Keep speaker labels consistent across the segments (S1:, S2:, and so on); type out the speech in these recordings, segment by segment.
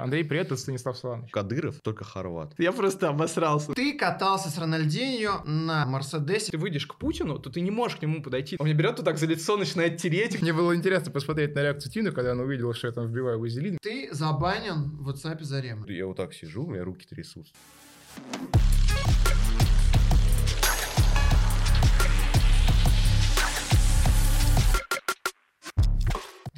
S1: Андрей, привет, это Станислав Соланович.
S2: Кадыров только хорват.
S3: Я просто обосрался.
S4: Ты катался с Рональдинho на Мерседесе.
S3: Ты выйдешь к Путину, то ты не можешь к нему подойти. Он меня берет вот так за лицо, начинает тереть.
S1: Мне было интересно посмотреть на реакцию Тины, когда она увидела, что я там вбиваю вазелин.
S4: Ты забанен в WhatsApp Зарема.
S2: Я вот так сижу, у меня руки трясутся.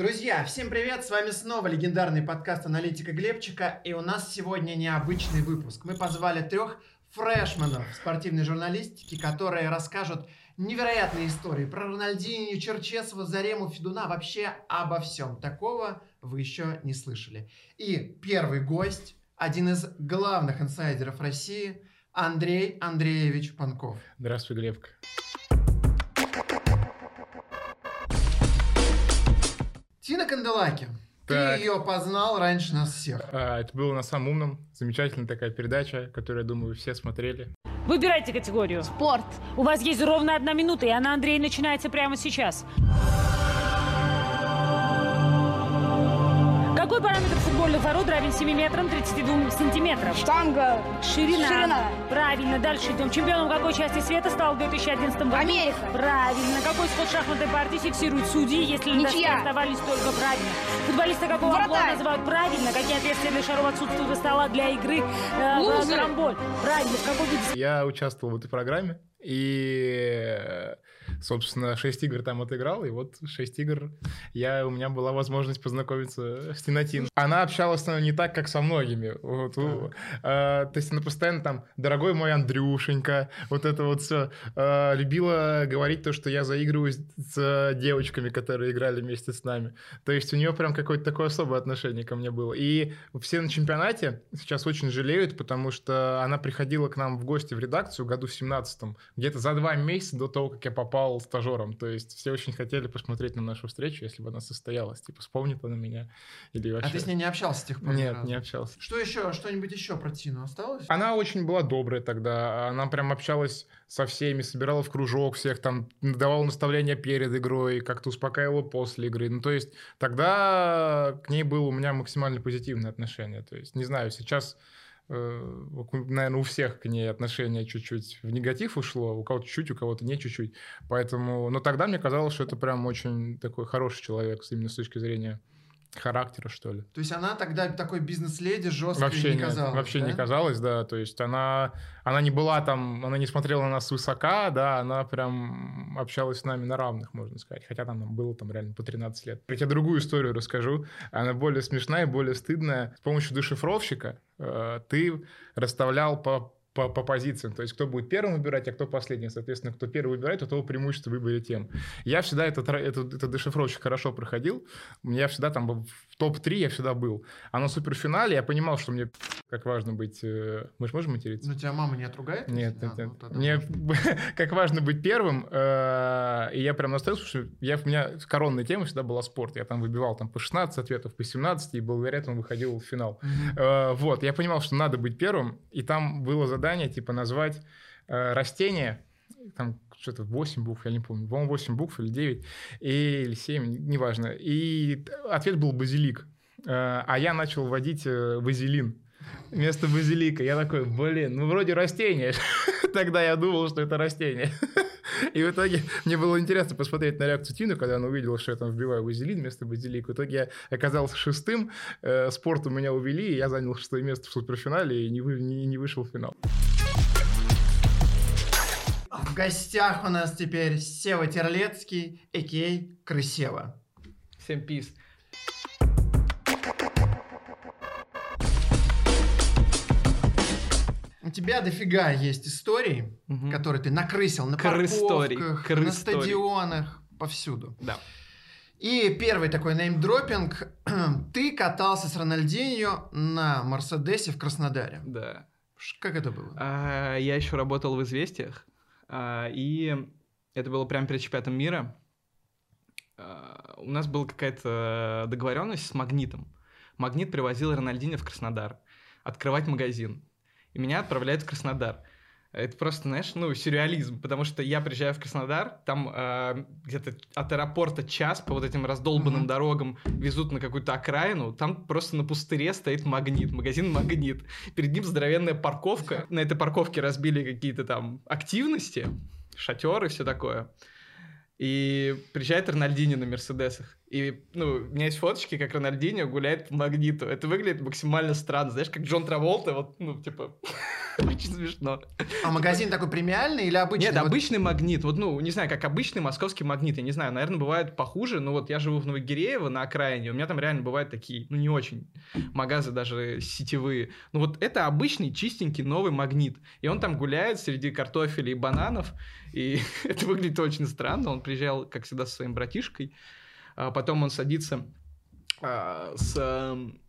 S4: Друзья, всем привет! С вами снова легендарный подкаст аналитика Глебчика. И у нас сегодня необычный выпуск. Мы позвали трех фрешменов спортивной журналистики, которые расскажут невероятные истории про Рональдинho, Черчесова, Зарему, Федуна, вообще обо всем. Такого вы еще не слышали. И первый гость, один из главных инсайдеров России, Андрей Андреевич Панков.
S1: Здравствуй, Глебка.
S4: Тина Канделаки. Ты
S1: Так.
S4: ее познал раньше нас всех.
S1: А, это было на самом умном, замечательная такая передача, которую, я думаю, все смотрели.
S5: Выбирайте категорию.
S6: Спорт.
S5: У вас есть ровно одна минута, и она, Андрей, начинается прямо сейчас. Какой параметр футбольных ворот равен 7 метрам 32 сантиметрам?
S6: Штанга.
S5: Ширина.
S6: Ширина.
S5: Правильно. Дальше идем. Чемпионом какой части света стал в 2011 году?
S6: Америка.
S5: Правильно. Какой сход шахматной партии фиксируют судьи, если
S6: Ничья.
S5: оставались только правильно? Футболиста какого
S6: Вратарь.
S5: амплуа называют правильно? Какие отверстия для шаров отсутствуют у стола для игры э, карамболь? Правильно. В какой
S1: Я участвовал в этой программе, и, собственно, 6 игр там отыграл, и вот 6 игр я, у меня была возможность познакомиться с Тинатин. Она общалась мной не так, как со многими. Вот, у- э, то есть она постоянно там, дорогой мой Андрюшенька, вот это вот все. любила говорить то, что я заигрываю с, с девочками, которые играли вместе с нами. То есть у нее прям какое-то такое особое отношение ко мне было. И все на чемпионате сейчас очень жалеют, потому что она приходила к нам в гости в редакцию году в 17-м, где-то за два месяца до того, как я попал стажером. То есть все очень хотели посмотреть на нашу встречу, если бы она состоялась. Типа, вспомнит она меня или вообще...
S4: А ты с ней не общался с тех пор?
S1: Нет, не общался.
S4: Что еще? Что-нибудь еще про Тину осталось?
S1: Она очень была добрая тогда. Она прям общалась со всеми, собирала в кружок всех, там давала наставления перед игрой, как-то успокаивала после игры. Ну, то есть тогда к ней было у меня максимально позитивное отношение. То есть, не знаю, сейчас, наверное, у всех к ней отношение чуть-чуть в негатив ушло, у кого-то чуть, у кого-то не чуть-чуть. Поэтому, но тогда мне казалось, что это прям очень такой хороший человек, именно с точки зрения характера, что ли.
S4: То есть она тогда такой бизнес-леди жесткой
S1: Вообще
S4: не
S1: нет,
S4: казалась,
S1: вообще
S4: да?
S1: не казалось, да. То есть она, она не была там, она не смотрела на нас высока, да, она прям общалась с нами на равных, можно сказать. Хотя там нам было там реально по 13 лет. Я тебе другую историю расскажу. Она более смешная, более стыдная. С помощью дешифровщика э, ты расставлял по по, по позициям, то есть кто будет первым выбирать, а кто последний. Соответственно, кто первый выбирает, у того преимущество в выборе тем. Я всегда этот, этот, этот дешифровщик хорошо проходил. У меня всегда там топ-3 я всегда был. А на суперфинале я понимал, что мне как важно быть... э, Мы же можем материться?
S4: Ну, тебя мама не отругает?
S1: Нет,
S4: А,
S1: нет,
S4: ну,
S1: нет.
S4: тогда
S1: Мне
S4: можно.
S1: как важно быть первым, э, и я прям настроился, что я, у меня коронная тема всегда была спорт. Я там выбивал там по 16 ответов, по 17, и благодаря этому выходил в финал. Э, Вот, я понимал, что надо быть первым, и там было задание, типа, назвать растение, там что-то 8 букв, я не помню, по-моему, 8 букв или 9, и, или 7, неважно. И ответ был базилик. Э, А я начал вводить э, вазелин вместо базилика. Я такой, блин, ну вроде растение. Тогда я думал, что это растение. И в итоге мне было интересно посмотреть на реакцию Тины, когда она увидела, что я там вбиваю вазелин вместо базилика. В итоге я оказался шестым, э, спорт у меня увели, и я занял шестое место в суперфинале и не, вы- не- не вышел в финал.
S4: Гостях у нас теперь Сева Терлецкий, а.к.а. Крысева.
S3: Всем пиз.
S4: У тебя дофига есть историй,
S3: Мгм.
S4: которые ты накрысил на
S3: Крысторий,
S4: парковках, на стадионах, повсюду.
S3: Да.
S4: И первый такой неймдропинг. Ты катался с Рональдинho на Мерседесе в Краснодаре.
S3: Да.
S4: Как это было?
S3: А, я еще работал в «Известиях», и это было прямо перед чемпионатом мира. А, у нас была какая-то договоренность с «Магнитом». «Магнит» привозил Рональдинho в Краснодар открывать магазин. И меня отправляют в Краснодар. Это просто, знаешь, ну, сюрреализм, потому что я приезжаю в Краснодар, там э, где-то от аэропорта час по вот этим раздолбанным
S4: Мгм.
S3: дорогам везут на какую-то окраину, там просто на пустыре стоит магнит, магазин магнит. Перед ним здоровенная парковка, на этой парковке разбили какие-то там активности, шатеры, все такое. И приезжает Рональдини на Мерседесах. И, ну, у меня есть фоточки, как Рональдини гуляет по магниту. Это выглядит максимально странно. Знаешь, как Джон Траволта, вот, ну, типа, очень смешно.
S4: А магазин такой премиальный или обычный?
S3: Нет,
S4: Вот
S3: обычный магнит. Вот, ну, не знаю, как обычный московский магнит. Я не знаю, наверное, бывает похуже. Но вот я живу в Новогиреево на окраине. У меня там реально бывают такие, ну, не очень магазы даже сетевые. Ну, вот это обычный чистенький новый магнит. И он там гуляет среди картофеля и бананов. И это выглядит очень странно. Он приезжал, как всегда, со своим братишкой. А потом он садится а, с эм,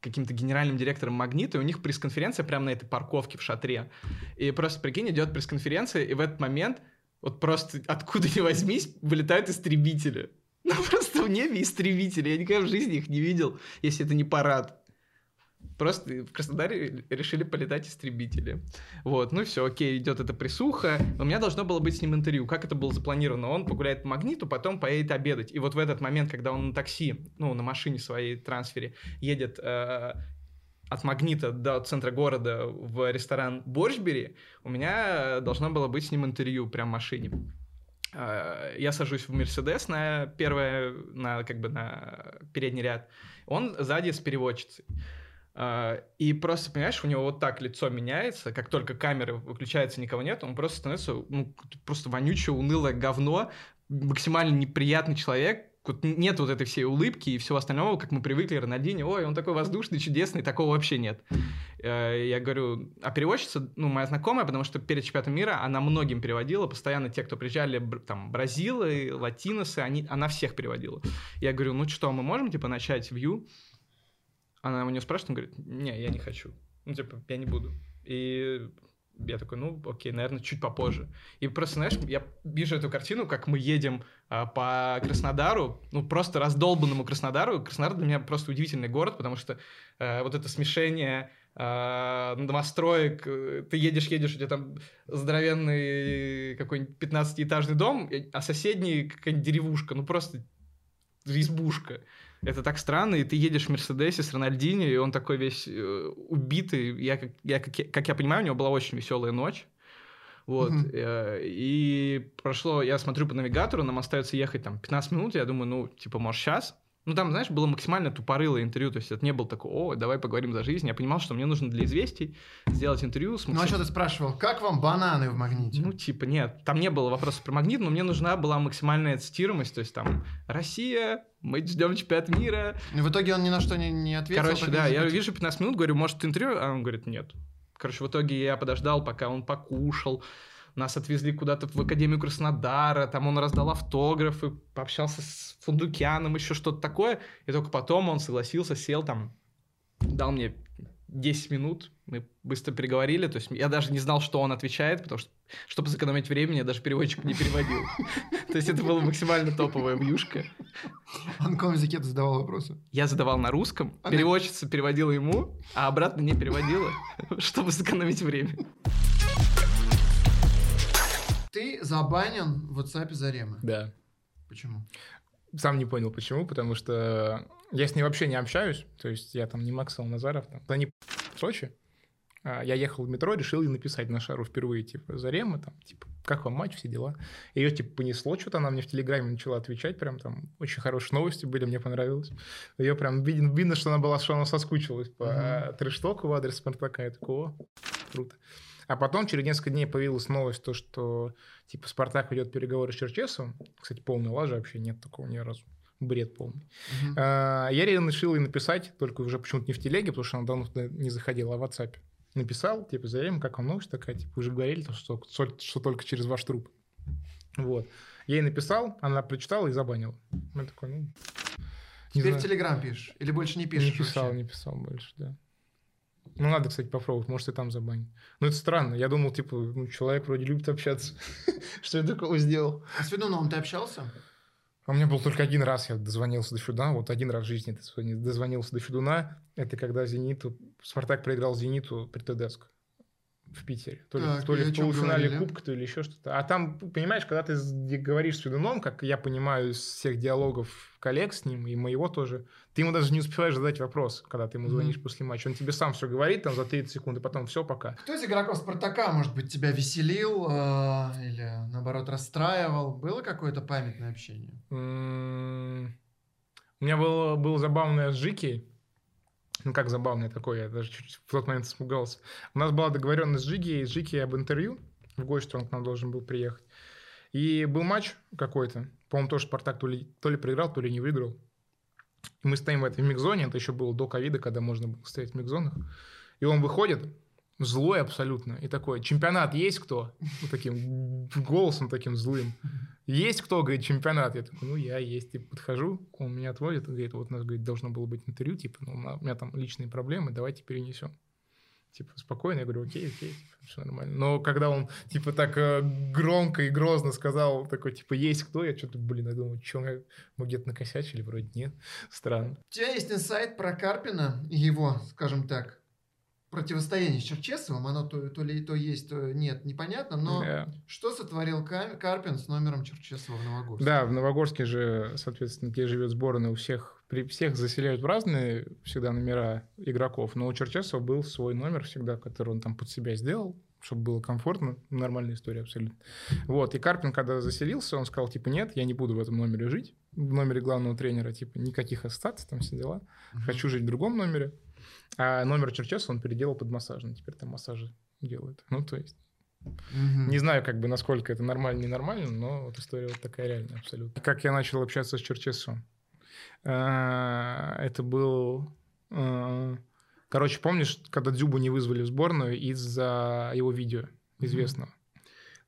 S3: каким-то генеральным директором Магнита, и у них пресс-конференция прямо на этой парковке в шатре. И просто, прикинь, идет пресс-конференция, и в этот момент вот просто откуда ни возьмись вылетают истребители. Ну, просто в небе истребители. Я никогда в жизни их не видел, если это не парад. Просто в Краснодаре решили полетать истребители. Вот, ну все, окей, идет эта присуха. У меня должно было быть с ним интервью. Как это было запланировано? Он погуляет по магниту, потом поедет обедать. И вот в этот момент, когда он на такси, ну, на машине своей трансфере, едет э, от магнита до центра города в ресторан Борщбери, у меня должно было быть с ним интервью прям в машине. Э, Я сажусь в Мерседес на первое, на как бы на передний ряд. Он сзади с переводчицей. А, И просто, понимаешь, у него вот так лицо меняется, как только камера выключается, никого нет, он просто становится ну, просто вонючее, унылое говно, максимально неприятный человек, нет вот этой всей улыбки и всего остального, как мы привыкли, Рональдини, ой, он такой воздушный, чудесный, такого вообще нет. Э, Я говорю, а переводчица, ну, моя знакомая, потому что перед чемпионатом мира она многим переводила, постоянно те, кто приезжали, там, бразилы, латиносы, они, она всех переводила. Я говорю, ну что, мы можем, типа, начать вью? Она у нее спрашивает, он говорит, не, я не хочу. Ну, типа, я не буду. И я такой, ну, окей, наверное, чуть попозже. И просто, знаешь, я вижу эту картину, как мы едем а, по Краснодару, ну, просто раздолбанному Краснодару. Краснодар для меня просто удивительный город, потому что э, вот это смешение э, домостроек, э, ты едешь-едешь, у тебя там здоровенный какой-нибудь 15-этажный дом, а соседний какая-нибудь деревушка, ну, просто избушка. Это так странно, и ты едешь в Мерседесе с Рональдини, и он такой весь э, убитый. Я, как, я, как, я, как я понимаю, у него была очень веселая ночь. Вот.
S4: Мгм.
S3: э, И прошло, я смотрю по навигатору, нам остается ехать там 15 минут, я думаю, ну, типа, может, сейчас? Ну, там, знаешь, было максимально тупорылое интервью, то есть это не было такого, о, давай поговорим за жизнь. Я понимал, что мне нужно для известий сделать интервью с
S4: Ну, а
S3: максим-
S4: что ты спрашивал? Как вам бананы в магните?
S3: ну, типа, нет, там не было вопросов про магнит, но мне нужна была максимальная цитируемость, то есть там «Россия, мы ждем чемпионат мира».
S4: И в итоге он ни на что не, не ответил.
S3: Короче, да, я вижу 15 минут, говорю, может, интервью? А он говорит, нет. Короче, в итоге я подождал, пока он покушал, нас отвезли куда-то в Академию Краснодара, там он раздал автографы, пообщался с Фундукяном, еще что-то такое, и только потом он согласился, сел там, дал мне 10 минут, мы быстро переговорили, то есть я даже не знал, что он отвечает, потому что, чтобы сэкономить времени, я даже переводчик не переводил. То есть это была максимально топовая вьюшка.
S4: А на каком языке ты задавал вопросы?
S3: Я задавал на русском, переводчица переводила ему, а обратно не переводила, чтобы сэкономить время.
S4: Ты забанен в WhatsApp Заремы.
S1: Да.
S4: Почему?
S1: Сам не понял, почему, потому что я с ней вообще не общаюсь, то есть я там не Максал Назаров, там. Они в Сочи, а я ехал в метро, решил ей написать на шару впервые, типа, Зарема, там, типа, как вам матч, все дела. Ее, типа, понесло, что-то она мне в Телеграме начала отвечать, прям там очень хорошие новости были, мне понравилось. Ее прям видно, видно что она была, что она соскучилась по
S4: Мгм.
S1: трештоку в адрес Спартака, я такой, о, круто. А потом через несколько дней появилась новость, то, что типа Спартак ведет переговоры с Черчесовым. Кстати, полная лажа вообще нет такого ни разу. Бред полный.
S4: Мгм.
S1: А, Я решил ей написать, только уже почему-то не в телеге, потому что она давно туда не заходила, а в WhatsApp. Написал, типа, Зарем, как вам новость такая, типа, уже говорили, то, что, что, что только через ваш труп. Вот. Я ей написал, она прочитала и забанила. Я такой, ну... не
S4: Теперь
S1: знаю.
S4: в Телеграм пишешь? Или больше не
S1: Не
S4: пишешь
S1: писал,
S4: вообще?
S1: не писал больше, да. Ну, надо, кстати, попробовать, может, и там забанить. Ну, это странно. Я думал, типа, ну, человек вроде любит общаться. Что я такого сделал?
S4: А с Федуновым ты общался?
S1: А У меня был только один раз, я дозвонился до Федуна, вот один раз в жизни дозвони- дозвонился до Федуна. Это когда Зениту, Спартак проиграл Зениту при ТДСК. В Питере. То ли,
S4: Так,
S1: то ли
S4: и о
S1: в полуфинале? Кубка, то ли еще что-то. А там, понимаешь, когда ты говоришь с Ведуном, как я понимаю из всех диалогов коллег с ним и моего тоже, ты ему даже не успеваешь задать вопрос, когда ты ему звонишь после матча. Он тебе сам все говорит там за 30 секунд, и потом все, пока.
S4: Кто из игроков Спартака, может быть, тебя веселил э, или, наоборот, расстраивал? Было какое-то памятное общение?
S1: М, У меня было, было забавное с Жики. Ну, как забавное такое, я даже чуть в тот момент испугался. У нас была договоренность с Жики, с Жики об интервью. В гости он к нам должен был приехать. И был матч какой-то. По-моему, тоже Спартак то ли, то ли проиграл, то ли не выиграл. И мы стоим в этой микзоне. Это еще было до ковида, когда можно было стоять в микзонах. И он выходит, злой абсолютно. И такой, чемпионат есть кто? Вот таким голосом таким злым. Есть кто, говорит, чемпионат? Я такой, ну, я есть. И подхожу, он меня отводит, и говорит, вот у нас, говорит, должно было быть интервью, типа, ну, у меня там личные проблемы, давайте перенесем. Типа, спокойно, я говорю, окей, окей, все нормально. Но когда он, типа, так э, громко и грозно сказал, такой, типа, есть кто, я что-то, блин, я думаю, что мы, где-то накосячили, вроде нет. Странно.
S4: У тебя есть инсайт про Карпина его, скажем так, противостояние с Черчесовым? Оно то, то ли то есть, то нет, непонятно, но
S1: Да.
S4: что сотворил Карпин с номером Черчесова в Новогорске?
S1: Да, в Новогорске же, соответственно, где живет сборная, у всех, при всех заселяют в разные всегда номера игроков, но у Черчесова был свой номер всегда, который он там под себя сделал, чтобы было комфортно, нормальная история абсолютно. Вот, и Карпин, когда заселился, он сказал, типа, нет, я не буду в этом номере жить, в номере главного тренера, типа, никаких ассоциаций, там все дела, хочу жить в другом номере. А номер Черчесова он переделал под массажный, теперь там массажи делает. Ну, то есть,
S4: Мгм.
S1: не знаю, как бы, насколько это нормально, ненормально, но вот история вот такая реальная абсолютно. Как я начал общаться с Черчесовым? А, Это был... а, Короче, помнишь, когда Дзюбу не вызвали в сборную из-за его видео известного?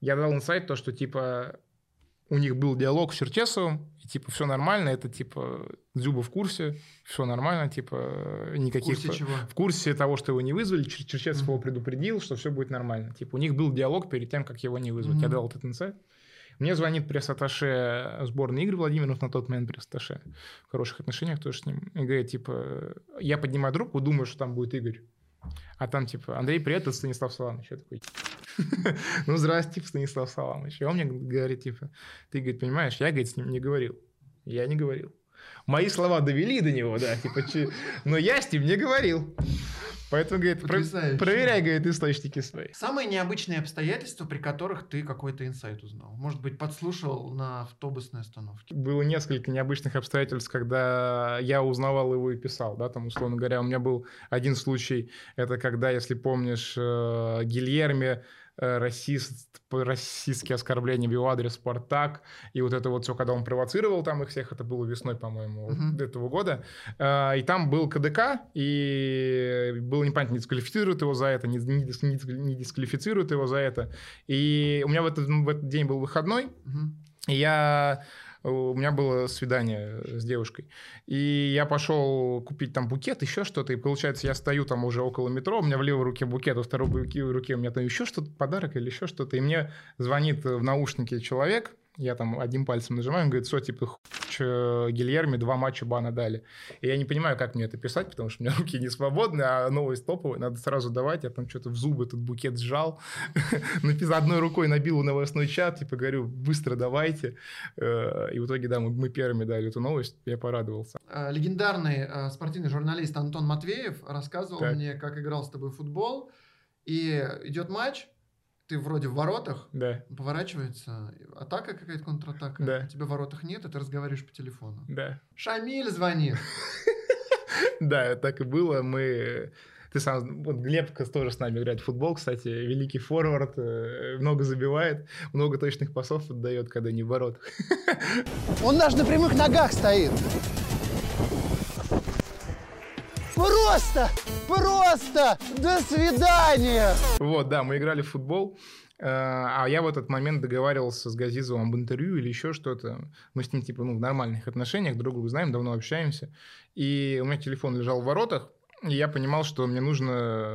S1: Я дал инсайт то, что, типа, у них был диалог с Черчесовым, и, типа, все нормально, это, типа, Дзюба в курсе, все нормально, типа,
S4: В
S1: никаких...
S4: курсе чего?
S1: В курсе того, что его не вызвали, Чер- Черчесов
S4: Мгм.
S1: его предупредил, что все будет нормально. Типа, у них был диалог перед тем, как его не вызвать. Я
S4: Мгм.
S1: дал этот инсайт. Мне звонит пресс-атташе сборной Игорь Владимиров, на тот момент пресс-атташе, в хороших отношениях тоже с ним, и говорит, типа, я поднимаю трубку, думаю, что там будет Игорь. А там, типа, Андрей, привет, это Станислав Саламович. Я такой, ну, здрасте, типа, Станислав Саламович. И он мне говорит, типа, ты, говорит, понимаешь, я, говорит, с ним не говорил. Я не говорил. Мои слова довели до него, да, типа, но я с ним не говорил. Поэтому, говорит, про- проверяй, говорит, источники свои.
S4: Самые необычные обстоятельства, при которых ты какой-то инсайт узнал. Может быть, подслушал на автобусной остановке.
S1: Было несколько необычных обстоятельств, когда я узнавал его и писал, да, там, условно говоря, у меня был один случай, это когда, если помнишь, э, Гильерме расист, расистские оскорбления в его адрес Спартак, и вот это вот все, когда он провоцировал там их всех, это было весной, по-моему,
S4: Мгм.
S1: этого года, Э, и там был КДК, и было непонятно, не дисквалифицируют его за это, не, не не дис- не дисквалифицируют его за это, и у меня в этот, в этот день был выходной,
S4: Мгм.
S1: и я... У меня было свидание с девушкой. И я пошел купить там букет, еще что-то. И получается, я стою там уже около метро, у меня в левой руке букет, во второй руке, у меня там еще что-то, подарок или еще что-то. И мне звонит в наушнике человек, я там одним пальцем нажимаю, он говорит, все, типа, хуч, э, Гильерме два матча бана дали. И я не понимаю, как мне это писать, потому что у меня руки не свободны, а новость топовая, надо сразу давать. Я там что-то в зубы этот букет сжал, одной рукой, набил новостной чат, типа, говорю, быстро давайте. Э, И в итоге, да, мы, первыми дали эту новость, я порадовался.
S4: Э, Легендарный э, спортивный журналист Антон Матвеев рассказывал мне, как играл с тобой в футбол. И идет матч, ты вроде в воротах,
S1: Да,
S4: поворачивается, атака какая-то, контратака.
S1: Да.
S4: У тебя в воротах нет, и ты разговариваешь по телефону.
S1: да.
S4: Шамиль звонит.
S1: Да, так и было. Мы... Ты сам... Вот Глеб тоже с нами играет в футбол, кстати. Великий форвард. э, Много забивает. Много точных пасов отдает, когда не в воротах.
S6: Он даже на прямых ногах стоит. Просто! Просто! До свидания!
S1: Вот, да, мы играли в футбол. э, А я в этот момент договаривался с Газизовым об интервью или еще что-то. Мы с ним, типа, ну, в нормальных отношениях, друг друга знаем, давно общаемся. И у меня телефон лежал в воротах, И я понимал, что мне нужно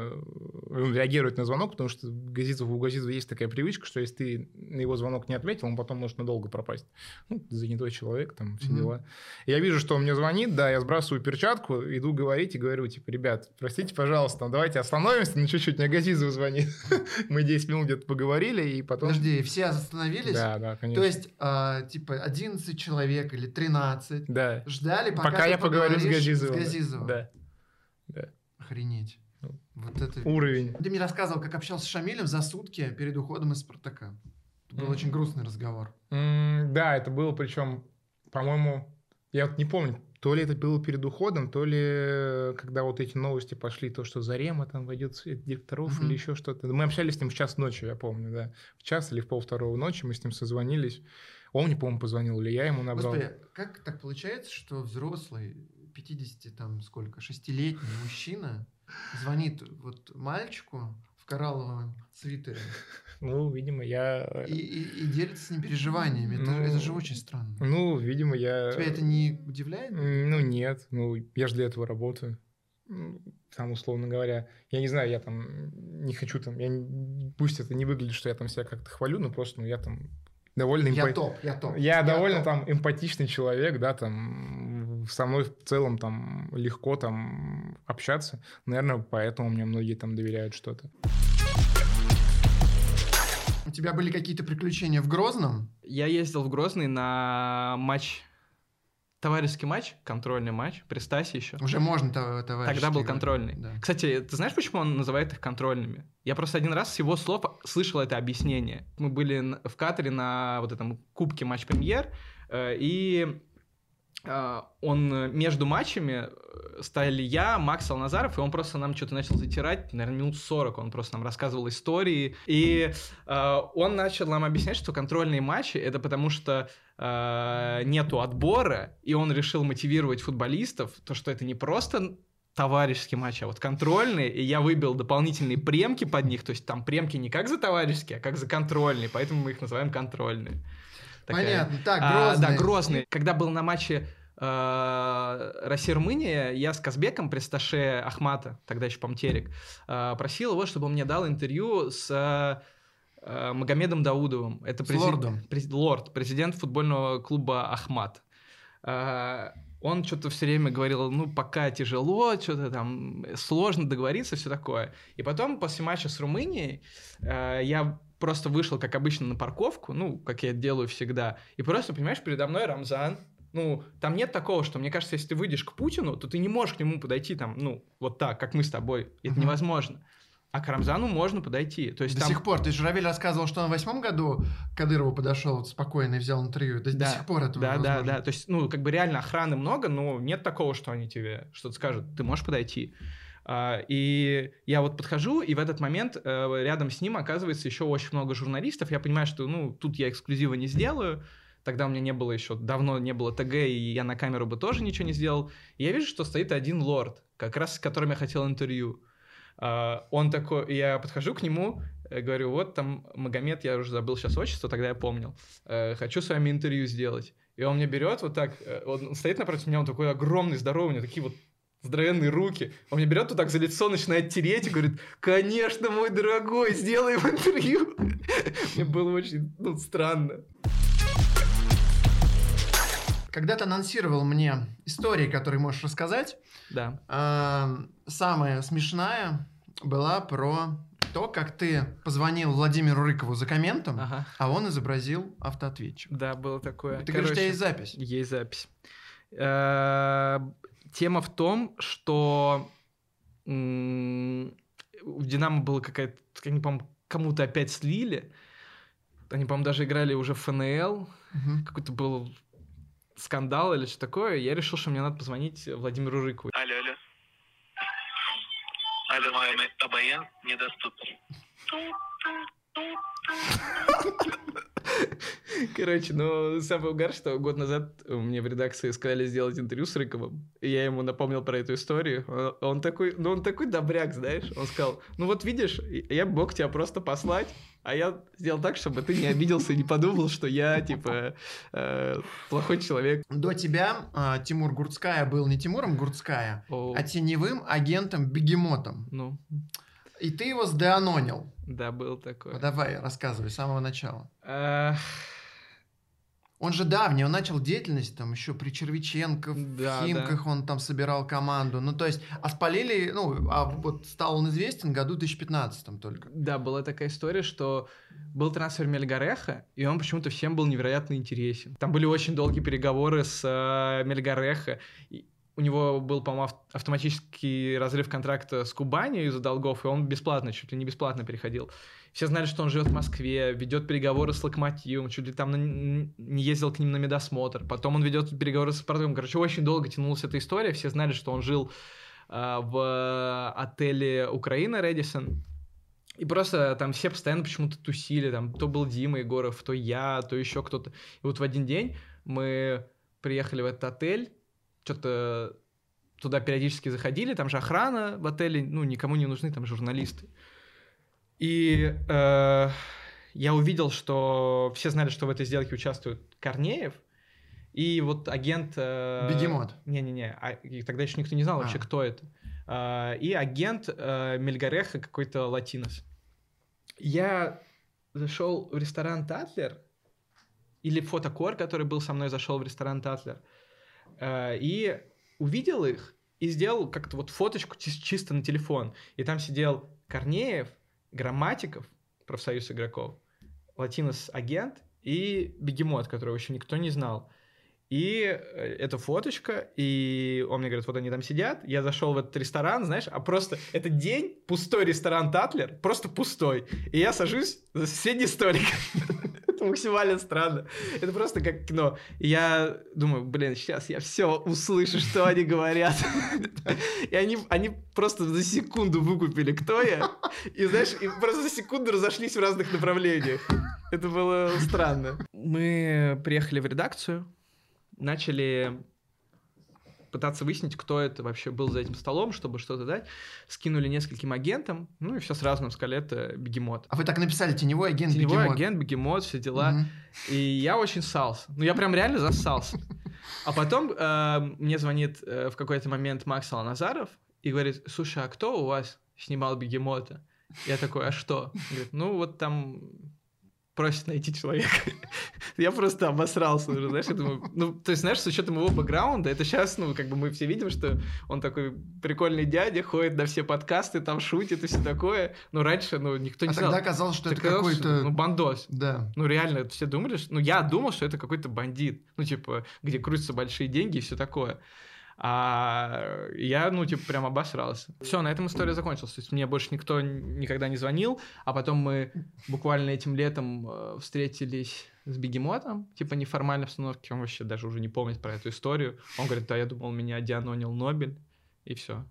S1: э, реагировать на звонок, потому что Газизов, у Газизова есть такая привычка, что если ты на его звонок не ответил, он потом может надолго пропасть. Ну, занятой человек, там, все
S4: Мгм.
S1: дела. И я вижу, что он мне звонит, да, я сбрасываю перчатку, иду говорить и говорю, типа, ребят, простите, пожалуйста, давайте остановимся на чуть-чуть, мне Газизов звонит. Мы 10 минут где-то поговорили, и потом...
S4: Подожди, все остановились?
S1: Да, да, конечно.
S4: То есть, а, типа, 11 человек или 13
S1: Да.
S4: ждали, пока,
S1: Пока, я поговорю с Газизовым.
S4: С Газизовым.
S1: Да.
S4: Охренеть.
S1: Ну,
S4: Вот это...
S1: Уровень.
S4: Ты мне рассказывал, как общался с Шамилем за сутки перед уходом из «Спартака». Это был
S1: Мгм.
S4: очень грустный разговор.
S1: М, Да, это было, причем, по-моему, я вот не помню, то ли это было перед уходом, то ли когда вот эти новости пошли, то, что Зарема там войдет директоров
S4: Мгм.
S1: или еще что-то. Мы общались с ним в час ночи, я помню, да. В час или в полвторого ночи мы с ним созвонились. Он мне, по-моему, позвонил, или я ему набрал.
S4: Господи, как так получается, что взрослый, 50, там сколько, шестилетний мужчина звонит вот мальчику в коралловом свитере
S1: Ну, видимо, я...
S4: и, и- и делится с ним переживаниями. Это,
S1: Ну,
S4: это же очень странно.
S1: Ну, видимо, я...
S4: Тебя это не удивляет?
S1: Ну, нет. Ну, я же для этого работаю. М, Там, условно говоря, я не знаю, я там не хочу там, я не- пусть это не выглядит, что я там себя как-то хвалю, но просто, ну, я там довольно
S4: Я
S1: эмпа-
S4: топ, я топ.
S1: Я довольно
S4: топ.
S1: там эмпатичный человек, да, там со мной в целом там легко там общаться. Наверное, поэтому мне многие там доверяют что-то.
S4: У тебя были какие-то приключения в Грозном?
S3: Я ездил в Грозный на матч, товарищеский матч, контрольный матч, при Стасе еще.
S4: Уже можно, тов- товарищ.
S3: Тогда был контрольный.
S4: Да.
S3: Кстати, ты знаешь, почему он называет их контрольными? Я просто один раз с его слов слышал это объяснение. Мы были в Катаре на вот этом кубке матч-премьер, э, и он э, между матчами э, стояли я, Макс Алназаров, и он просто нам что-то начал затирать, наверное, минут 40, он просто нам рассказывал истории, и э, он начал нам объяснять, что контрольные матчи — это потому что э, нету отбора, и он решил мотивировать футболистов, то, что это не просто товарищеский матч, а вот контрольный, и я выбил дополнительные премки под них, то есть там премки не как за товарищеские, а как за контрольные, поэтому мы их называем контрольные. Такая-
S4: Понятно. Так,
S3: а,
S4: Грозный.
S3: да, Грозный. Когда был на матче э, Россия-Румыния, я с Казбеком, престаше Ахмата, тогда еще Помтерик, э, просил его, чтобы он мне дал интервью с э, Магомедом Даудовым. Это
S4: С лордом.
S3: прези- лорд, президент футбольного клуба Ахмат. Он что-то все время говорил, ну, пока тяжело, что-то там сложно договориться, все такое. И потом, после матча с Румынией, я просто вышел, как обычно, на парковку, ну, как я это делаю всегда, и просто, понимаешь, передо мной Рамзан, ну, там нет такого, что, мне кажется, если ты выйдешь к Путину, то ты не можешь к нему подойти там, ну, вот так, как мы с тобой. Это
S4: Мгм.
S3: невозможно. А к Рамзану можно подойти. То есть
S4: До
S3: там...
S4: сих пор. Ты Журавель рассказывал, что он в восьмом году к Кадырову подошел вот спокойно и взял интервью. До, до
S3: Да,
S4: сих пор это
S3: Да, да, да. То есть, ну, как бы реально охраны много, но нет такого, что они тебе что-то скажут. Ты можешь подойти. А, И я вот подхожу, и в этот момент э, рядом с ним оказывается еще очень много журналистов. Я понимаю, что, ну, тут я эксклюзива не сделаю. Тогда у меня не было еще, давно не было ТГ, и я на камеру бы тоже ничего не сделал. И я вижу, что стоит один лорд, как раз с которым я хотел интервью. А, Он такой, я подхожу к нему, э, говорю, вот там Магомед, я уже забыл сейчас отчество, тогда я помнил. Э, Хочу с вами интервью сделать. И он мне берет вот так, он стоит напротив меня, он такой огромный, здоровый, у него такие вот здоровенные руки. Он мне берет вот так за лицо, начинает тереть и говорит, конечно, мой дорогой, сделаем интервью. Мне было очень ну, странно.
S4: Когда ты анонсировал мне истории, которые можешь рассказать,
S3: Да.
S4: а, самая смешная была про то, как ты позвонил Владимиру Рыкову за комментом,
S3: Ага.
S4: а он изобразил автоответчик.
S3: Да, было такое.
S4: Ты говоришь, у тебя
S3: Короче,
S4: есть запись.
S3: Есть запись. Тема в том, что м, в Динамо было какая-то, они, по-моему, кому-то опять слили. Они, по-моему, даже играли уже в ФНЛ.
S4: Мгм.
S3: Какой-то был скандал или что такое. Я решил, что мне надо позвонить Владимиру Рыкову.
S7: Алло, алло. Алло, мой абонент недоступен.
S3: Короче, ну, самый угар, что год назад мне в редакции сказали сделать интервью с Рыковым, и я ему напомнил про эту историю. Он, он такой, ну, он такой добряк, знаешь. Он сказал, ну вот видишь, я мог тебя просто послать, а я сделал так, чтобы ты не обиделся и не подумал, что я, типа, э, плохой человек.
S4: До тебя а, Тимур Гурцкая был не Тимуром Гурцкая,
S3: О,
S4: а теневым агентом Бегемотом.
S3: ну,
S4: И ты его сдеанонил.
S3: да, был такой.
S4: Ну, Давай, рассказывай с самого начала. Он же давний, он начал деятельность там еще при Червиченко, в
S3: Да,
S4: Химках он там собирал команду. Ну, то есть, а спалили, ну, а вот стал он известен году 2015 только.
S3: Да, была такая история, что был трансфер Мельгареха, и он почему-то всем был невероятно интересен. Там были очень долгие переговоры с э, Мельгареха. и У него был, по-моему, ав- автоматический разрыв контракта с Кубанью из-за долгов, и он бесплатно, чуть ли не бесплатно переходил. Все знали, что он живет в Москве, ведет переговоры с Локомотивом, чуть ли там на- не ездил к ним на медосмотр. Потом он ведет переговоры с Спартаком. Короче, очень долго тянулась эта история. Все знали, что он жил э, в отеле Украина Редисон. И просто там все постоянно почему-то тусили, там то был Дима Егоров, то я, то еще кто-то. И вот в один день мы приехали в этот отель, что-то туда периодически заходили, там же охрана в отеле, ну, никому не нужны там журналисты. И э, я увидел, что все знали, что в этой сделке участвует Корнеев, и вот агент... э,
S4: Бегемот.
S3: Не-не-не, а- тогда еще никто не знал вообще,
S4: А.
S3: кто это. А, и агент э, Мельгареха какой-то латинос. Я зашел в ресторан Татлер, или фотокор, который был со мной, зашел в ресторан Татлер, э, и увидел их, и сделал как-то вот фоточку чис- чисто на телефон. И там сидел Корнеев, Грамматиков, профсоюз игроков, латинос-агент и бегемот, которого еще никто не знал. И э, эта фоточка, и он мне говорит, вот они там сидят, я зашел в этот ресторан, знаешь, а просто это день, пустой ресторан Татлер, просто пустой, и я сажусь за соседний столик. Максимально странно. Это просто как кино. Я думаю, блин, сейчас я все услышу, что они говорят. И они, они просто за секунду выкупили, кто я. И знаешь, и просто за секунду разошлись в разных направлениях. Это было странно. Мы приехали в редакцию, начали пытаться выяснить, кто это вообще был за этим столом, чтобы что-то дать. Скинули нескольким агентам, ну и все сразу нам сказали, это бегемот.
S4: А вы так написали, теневой агент
S3: Теневой
S4: Бегемот.
S3: агент, бегемот, все дела.
S4: Мгм.
S3: И я очень ссался. Ну, я прям реально зассался. А потом э, мне звонит э, в какой-то момент Макс Аланазаров и говорит, слушай, а кто у вас снимал бегемота? Я такой, а что? Он Говорит, ну, вот там просит найти человека. Я просто обосрался уже, знаешь, я думаю, ну, то есть, знаешь, с учетом его бэкграунда, это сейчас, ну, как бы мы все видим, что он такой прикольный дядя, ходит на все подкасты, там шутит и все такое, но раньше, ну, никто не
S4: А
S3: знал.
S4: тогда казалось, что это
S3: Тогда казалось,
S4: какой-то...
S3: Ну, бандос.
S4: Да.
S3: Ну, реально, все думали, что... Ну, я думал, что это какой-то бандит. Ну, типа, где крутятся большие деньги и все такое. А я, ну, типа, прям обосрался. Все, на этом история закончилась. То есть мне больше никто никогда не звонил. А потом мы буквально этим летом э, встретились с бегемотом, типа неформальной обстановке. Он вообще даже уже не помнит про эту историю. Он говорит, да, я думал, меня дианонил Нобель. И все.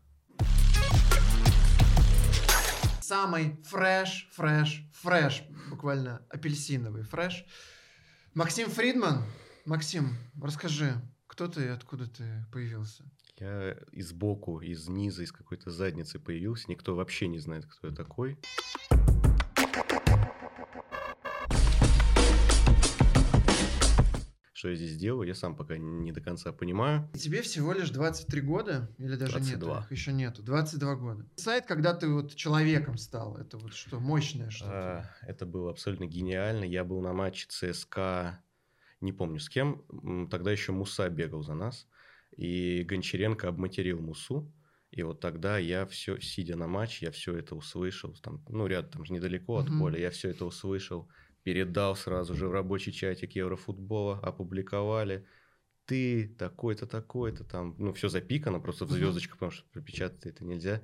S4: Самый фреш, фреш, фреш, буквально апельсиновый фреш. Максим Фридман. Максим, расскажи, кто ты и откуда ты появился?
S2: Я из боку, из низа, из какой-то задницы появился. Никто вообще не знает, кто я такой. Что я здесь делаю, я сам пока не до конца понимаю.
S4: Тебе всего лишь 23 года или даже
S2: 22.
S4: нет? их Еще нету. 22 года. Сайт, когда ты вот человеком стал, это вот что, мощное что-то.
S2: А, это было абсолютно гениально. Я был на матче ЦСКА, не помню с кем. Тогда еще Муса бегал за нас. И Гончаренко обматерил Мусу. И вот тогда я все, сидя на матче, я все это услышал. Там, ну, ряд там же недалеко от поля. Я все это услышал. Передал сразу же в рабочий чатик Еврофутбола. Опубликовали. Ты такой-то, такой-то. Там, ну, все запикано, просто в
S4: Мгм.
S2: звездочках, потому что пропечатать это нельзя.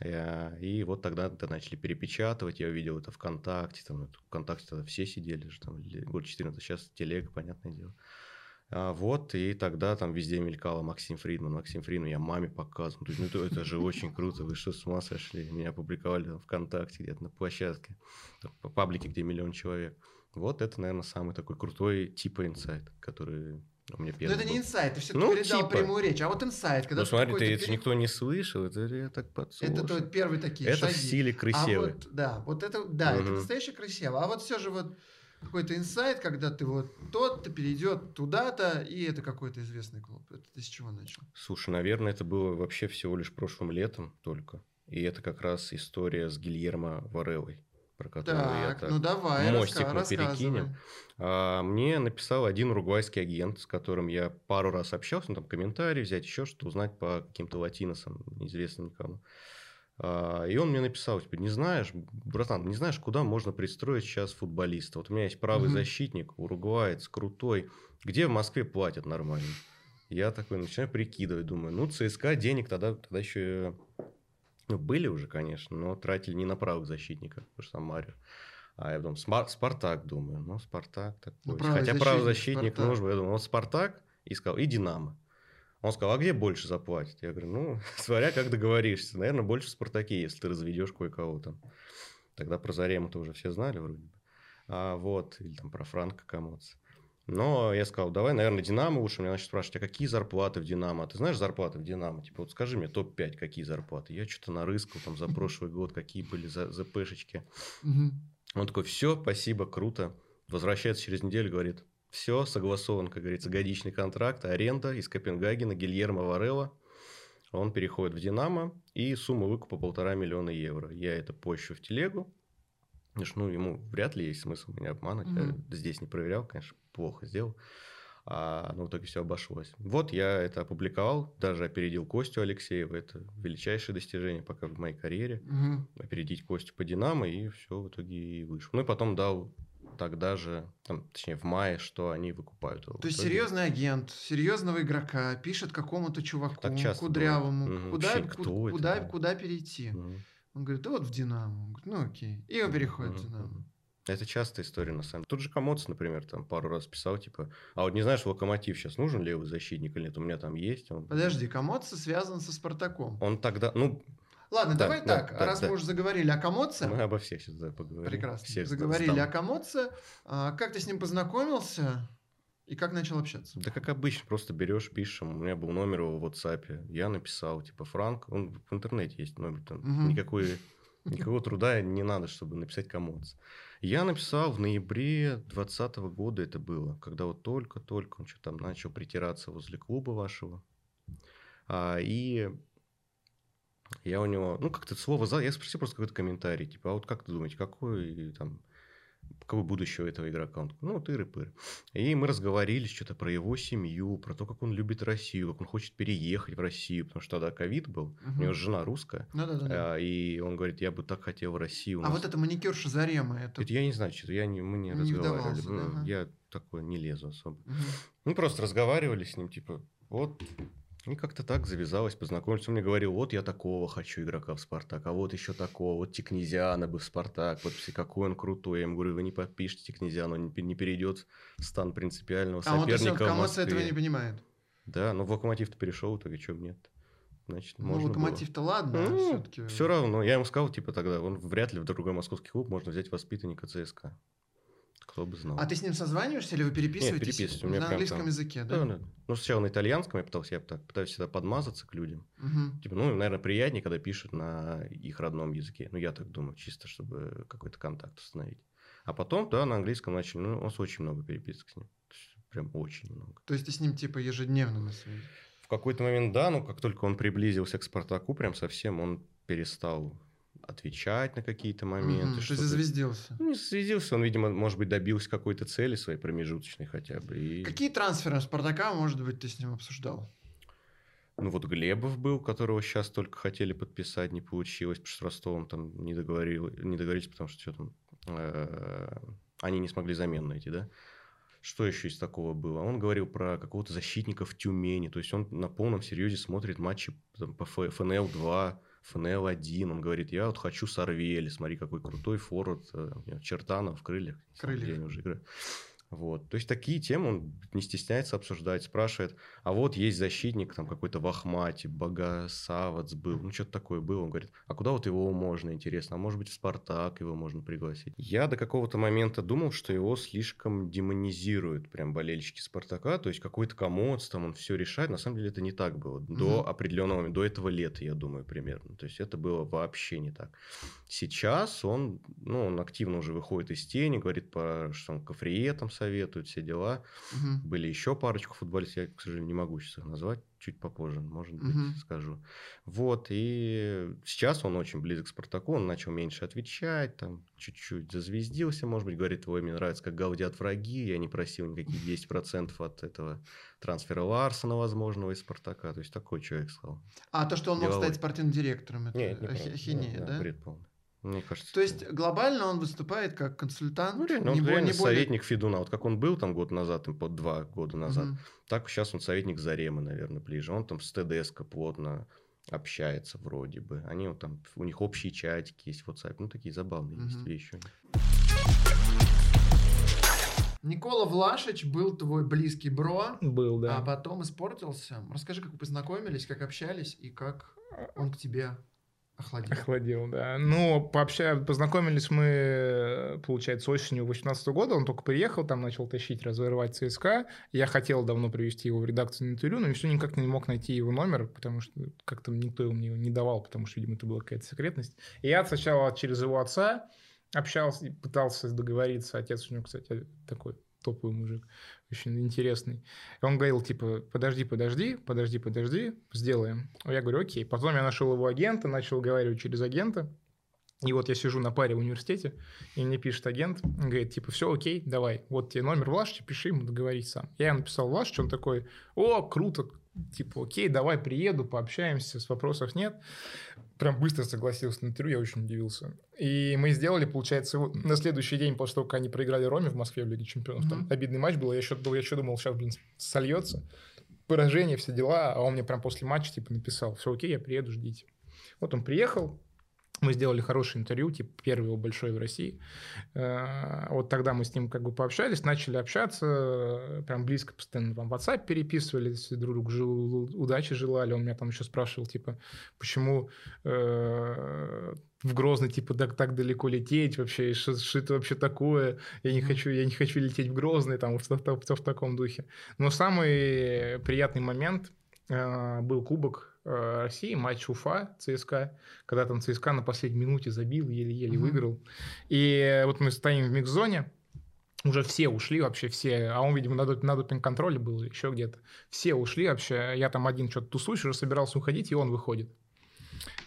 S2: Э, И вот тогда это начали перепечатывать, я увидел это ВКонтакте, там ВКонтакте тогда все сидели же, там, год 14, сейчас телега, понятное дело. А, вот, и тогда там везде мелькало Максим Фридман, Максим Фридман, я маме показывал. То есть, ну, это же очень круто, вы что, с ума сошли? Меня опубликовали там ВКонтакте где-то на площадке, по паблике, где миллион человек. Вот это, наверное, самый такой крутой типа инсайт, который у меня
S4: Но
S2: первый
S4: это не инсайт, ты все-таки
S2: Ну,
S4: передал
S2: типа.
S4: прямую речь. А вот инсайт, когда
S2: Ну смотри, ты, это
S4: пере-
S2: никто не слышал, это я так подслушал.
S4: Это тот первый такие
S2: Это в
S4: шаги.
S2: стиле
S4: А
S2: красивый.
S4: вот, да, вот это, да, это
S2: Мгм.
S4: настоящее красиво. А вот все же вот какой-то инсайт, когда ты вот тот-то перейдет туда-то, и это какой-то известный клуб. Это ты с чего начал?
S2: Слушай, наверное, это было вообще всего лишь прошлым летом только. И это как раз история с Гильермо Варелой, про которую я
S4: Так,
S2: так
S4: ну давай,
S2: мостик мы перекинем. А, мне написал один уругвайский агент, с которым я пару раз общался, ну, там комментарии взять, еще что узнать по каким-то латиносам, неизвестным никому. А, и он мне написал, типа, не знаешь, братан, не знаешь, куда можно пристроить сейчас футболиста? Вот у меня есть правый
S4: Мгм.
S2: защитник, уругваец, крутой. Где в Москве платят нормально? Я такой начинаю прикидывать, думаю, ну, ЦСКА денег тогда, тогда еще ну, были уже, конечно, но тратили не на правых защитников, потому что там Марио. А я думаю, Смар- Спартак, думаю. Ну, Спартак такой.
S4: Ну, правый
S2: Хотя правый
S4: защитник,
S2: защитник
S4: Спартак.
S2: нужен. Я думаю, вот Спартак и сказал, и Динамо. Он сказал, а где больше заплатят? Я говорю, ну, смотря как договоришься. Наверное, больше в Спартаке, если ты разведешь кое-кого там. Тогда про Зарему-то уже все знали вроде бы. А, вот, или там про Франка Комоца. Но я сказал, давай, наверное, Динамо лучше. Меня начали спрашивать, а какие зарплаты в Динамо? Ты знаешь зарплаты в Динамо? Типа, вот скажи мне топ-5, какие зарплаты? Я что-то нарыскал там за прошлый год, какие были за, ЗПшечки. Он такой, все, спасибо, круто. Возвращается через неделю, говорит, все, согласован, как говорится, годичный контракт, аренда из Копенгагена, Гильермо Варелла. Он переходит в Динамо, и сумма выкупа полтора миллиона евро. Я это пощу в телегу. Ну, ему вряд ли есть смысл меня обманывать.
S4: Мгм.
S2: Я здесь не проверял, конечно, плохо сделал. А, но в итоге все обошлось. Вот я это опубликовал, даже опередил Костю Алексеева. Это величайшее достижение пока в моей карьере
S4: Мгм.
S2: опередить Костю по Динамо, и все в итоге и вышло. Ну и потом дал тогда же, там, точнее, в мае, что они выкупают его.
S4: То есть серьезный агент серьезного игрока пишет какому-то чуваку
S2: Так часто
S4: кудрявому.
S2: Мгм.
S4: куда,
S2: Вообще,
S4: ку-
S2: кто это,
S4: куда,
S2: да?
S4: куда перейти.
S2: Мгм.
S4: Он говорит, да вот в Динамо. Он говорит, ну окей. И он переходит в. Динамо.
S2: Это частая история, на самом деле. Тут же Комоц, например, там пару раз писал, типа, а вот не знаешь, Локомотив сейчас нужен левый защитник или нет? У меня там есть. Он,
S4: Подожди, Комодце связан со Спартаком.
S2: он тогда, ну,
S4: Ладно,
S2: Да,
S4: давай
S2: да,
S4: так,
S2: да,
S4: раз
S2: да.
S4: мы уже заговорили о Комодце,
S2: мы обо всех сейчас да, поговорим.
S4: прекрасно,
S2: Всех
S4: заговорили
S2: сдам.
S4: о Комодце, а, как ты с ним познакомился и как начал общаться?
S2: Да как обычно, просто берешь, пишешь. У меня был номер в WhatsApp. Я написал, типа, Франк. Он в интернете есть номер. Там
S4: Мгм.
S2: никакой, никакого труда не надо, чтобы написать кому-то. Я написал в ноябре 2020 года это было, когда вот только-только он что там начал притираться возле клуба вашего. А, и я у него, ну, как-то слово за... Я спросил просто какой-то комментарий, типа, а вот как ты думаете, какой там, какое будущее у этого игрока? Он такой, ну, тыры-пыры. И мы разговорились что-то про его семью, про то, как он любит Россию, как он хочет переехать в Россию, потому что тогда ковид был,
S4: Мгм.
S2: у него жена русская,
S4: Ну да, да, да.
S2: и он говорит, я бы так хотел в Россию.
S4: А
S2: нас-
S4: вот это маникюрша Зарема, это...
S2: Это я не знаю, что я не, мы не,
S4: Не
S2: разговаривали.
S4: вдавался,
S2: Ну,
S4: да.
S2: Я такое не лезу особо.
S4: Мгм.
S2: Мы просто разговаривали с ним, типа, вот. И как-то так завязалось, познакомились. Он мне говорил, вот я такого хочу игрока в Спартак, а вот еще такого, вот Тикнезиана бы в Спартак, вот какой он крутой. Я ему говорю, вы не подпишите Тикнезиану, он не, пе- не перейдет в стан принципиального
S4: А то есть, он
S2: соперника в
S4: этого не понимает.
S2: Да, но в Локомотив-то перешел, в итоге что нет? Значит,
S4: Ну,
S2: можно было.
S4: Локомотив-то ладно, а
S2: Ну,
S4: все-таки...
S2: Все равно. Я ему сказал, типа, тогда, он вряд ли в другой московский клуб можно взять воспитанника ЦСКА. Кто бы знал.
S4: А ты с ним созваниваешься или вы переписываетесь?
S2: переписываюсь, у меня
S4: На английском
S2: там-
S4: языке,
S2: Да,
S4: да?
S2: да. Ну, сначала на итальянском я пытался, я пытаюсь всегда подмазаться к людям.
S4: Мгм.
S2: Типа, ну, наверное, приятнее, когда пишут на их родном языке. Ну, я так думаю, чисто чтобы какой-то контакт установить. А потом, да, на английском начали. Ну, у нас очень много переписок с ним. Прям очень много.
S4: То есть ты с ним типа ежедневно на связи?
S2: В какой-то момент, да, но как только он приблизился к Спартаку, прям совсем он перестал отвечать на какие-то моменты.
S4: Есть
S2: что-то-
S4: зазвездился.
S2: Ну, не связился, он, видимо, может быть, добился какой-то цели своей промежуточной хотя бы. И...
S4: Какие трансферы Спартака, может быть, ты с ним обсуждал?
S2: Ну, вот Глебов был, которого сейчас только хотели подписать, не получилось, потому что Ростовом там не, договорил, не договорились, потому что что там... э, они не смогли замену найти, да? Что еще из такого было? Он говорил про какого-то защитника в Тюмени. То есть он на полном серьезе смотрит матчи там, по ФНЛ-2, ФНЛ-1. Он говорит, я вот хочу Сорвели, смотри, какой крутой форвард. э, Чертанов в крыльях. Они уже играют. Вот. То есть такие темы он не стесняется обсуждать, спрашивает, а вот есть защитник там какой-то в Ахмате, Богосавац был, ну что-то такое было. Он говорит, а куда вот его можно, интересно, а может быть в Спартак его можно пригласить. Я до какого-то момента думал, что его слишком демонизируют прям болельщики Спартака, то есть какой-то комод, там он все решает. На самом деле это не так было. До
S4: Мгм.
S2: определенного, до этого лета, я думаю, примерно. То есть это было вообще не так. Сейчас он, ну, он активно уже выходит из тени, говорит, про, что он Кафрие там советует, все дела.
S4: Мгм.
S2: Были еще парочку футболистов, я, к сожалению, не могу сейчас их назвать, чуть попозже, может быть,
S4: Мгм.
S2: скажу. Вот, и сейчас он очень близок к Спартаку, он начал меньше отвечать, там, чуть-чуть зазвездился, может быть, говорит, ой, мне нравится, как галдят враги, я не просил никаких 10% от этого трансфера Ларсона возможного из Спартака, то есть такой человек сказал.
S4: А то, что он мог
S2: Деловой.
S4: стать спортивным директором, это
S2: Нет, не правда.
S4: ахинея,
S2: Да,
S4: да?
S2: бред полный. Мне кажется.
S4: То есть глобально он выступает как консультант,
S2: ну, реально,
S4: не
S2: он реально
S4: не более-
S2: советник Федуна. Вот как он был там год назад, им под два года назад,
S4: Мгм.
S2: так сейчас он советник Заремы, наверное, ближе. Он там с ТДСК плотно общается вроде бы. Они вот там, у них общие чатики есть в WhatsApp. Ну, такие забавные есть
S4: Мгм.
S2: вещи.
S4: Никола Влашич был твой близкий бро,
S1: Был, да.
S4: а потом испортился. Расскажи, как вы познакомились, как общались и как он к тебе охладел.
S1: Охладил, да. Ну, пообща... познакомились мы, получается, осенью 2018 года. Он только приехал, там начал тащить, разрывать ЦСКА. Я хотел давно привести его в редакцию на интервью, но все никак не мог найти его номер, потому что как-то никто его мне не давал, потому что, видимо, это была какая-то секретность. И я сначала через его отца общался пытался договориться. Отец у него, кстати, такой топовый мужик, очень интересный. Он говорил, типа, подожди, подожди, подожди, подожди, сделаем. Я говорю, окей. Потом я нашел его агента, начал говорить через агента. И вот я сижу на паре в университете, и мне пишет агент, говорит, типа, все окей, давай, вот тебе номер Влашича, пиши ему, договорись сам. Я ему написал Влашич, он такой, о, круто, типа, окей, давай приеду, пообщаемся, с вопросов нет. Прям быстро согласился на интервью, я очень удивился. И мы сделали, получается, его- на следующий день после того, как они проиграли Роме в Москве в Лиге Чемпионов, там
S4: Мгм.
S1: обидный матч был, я еще, я еще думал, сейчас, блин, сольется. Поражение, все дела, а он мне прям после матча, типа, написал, все окей, я приеду, ждите. Вот он приехал, мы сделали хорошее интервью, типа, первое большое в России. Э, Вот тогда мы с ним как бы пообщались, начали общаться, э, прям близко постоянно там в WhatsApp переписывались, друг другу удачи желали. Он меня там еще спрашивал, типа, почему э, в Грозный, типа, так, так далеко лететь вообще, что, что это вообще такое? Я не хочу, я не хочу лететь в Грозный, там, в, в- в- в таком духе. Но самый приятный момент э, был Кубок России, матч Уфа, ЦСКА, когда там ЦСКА на последней минуте забил, еле-еле
S4: Мгм.
S1: выиграл. И вот мы стоим в микс-зоне, уже все ушли вообще, все, а он, видимо, на, доп- на допинг-контроле был еще где-то. Все ушли вообще, я там один что-то тусуюсь, уже собирался уходить, и он выходит.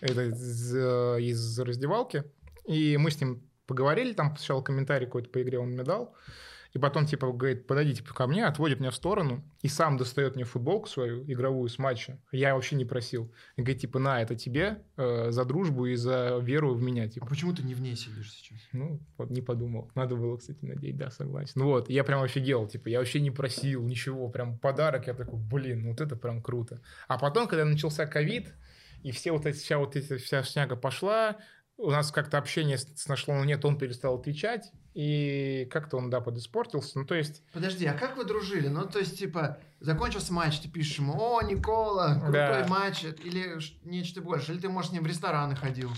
S1: Это из, э, из раздевалки. И мы с ним поговорили, там сначала комментарий какой-то по игре он мне дал. И потом, типа, говорит, подойди типа, ко мне, отводит меня в сторону и сам достает мне футболку свою игровую с матча. Я вообще не просил. И говорит, типа, на, это тебе э, за дружбу и за веру в меня,
S4: А
S1: типа.
S4: почему ты не в ней сидишь сейчас?
S1: Ну, вот не подумал. Надо было, кстати, надеть, да, согласен. Ну вот, я прям офигел, типа, я вообще не просил ничего, прям подарок, я такой, блин, ну вот это прям круто. А потом, когда начался ковид, и все вот эти, вся вот эта вся шняга пошла, у нас как-то общение с- нашло на нет, он перестал отвечать, и как-то он, да, подиспортился. Ну, то есть,
S4: Подожди, а как вы дружили? Ну, то есть, типа, закончился матч, ты пишешь ему, о, Никола, крутой
S1: Да.
S4: матч, или нечто больше, или ты, может, с ним в рестораны ходил?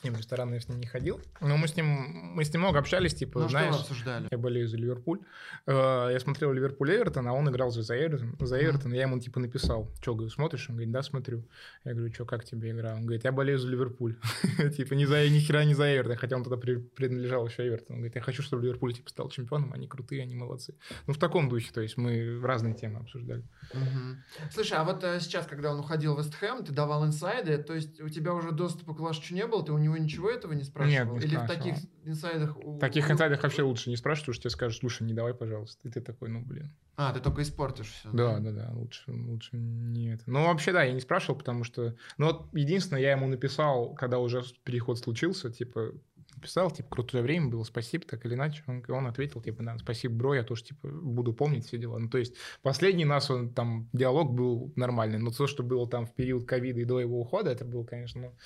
S1: С ним в рестораны я с ним не ходил, но мы с ним, мы с ним много общались, типа,
S4: Ну, что
S1: знаешь...
S4: вы обсуждали?
S1: Я болею за Ливерпуль. Э, Я смотрел Ливерпуль Эвертон, а он играл же за Эвертон. За Эвертон. Я ему типа написал, что, говорю, смотришь? Он говорит, да, смотрю. Я говорю, что, как тебе игра? Он говорит, я болею за Ливерпуль. Типа ни за ни хера не за Эвертон, хотя он тогда при- принадлежал еще Эвертон. Он говорит, я хочу, чтобы Ливерпуль типа стал чемпионом, они крутые, они молодцы. Ну, в таком духе, то есть мы разные темы обсуждали.
S4: Мгм. Слушай, а вот э, сейчас, когда он уходил в Вестхэм, ты давал инсайды, то есть у тебя уже доступа к Лашичу не было, ты у него ничего этого не спрашивал?
S1: не
S4: Или в таких инсайдах... у-
S1: таких инсайдах вообще лучше не спрашивать, что тебе скажут, слушай, не давай, пожалуйста. И ты такой, ну, блин.
S4: А, ты только испортишь все.
S1: Да, да, да, лучше, лучше не это. Ну, вообще, да, я не спрашивал, потому что... Ну, вот единственное, я ему написал, когда уже переход случился, типа, Писал, типа, крутое время было, спасибо, так или иначе. Он, он ответил, типа, да, спасибо, бро, я тоже, типа, буду помнить все дела. Ну, то есть, последний нас, он, там, диалог был нормальный, но то, что было там в период ковида и до его ухода, это было, конечно, ну,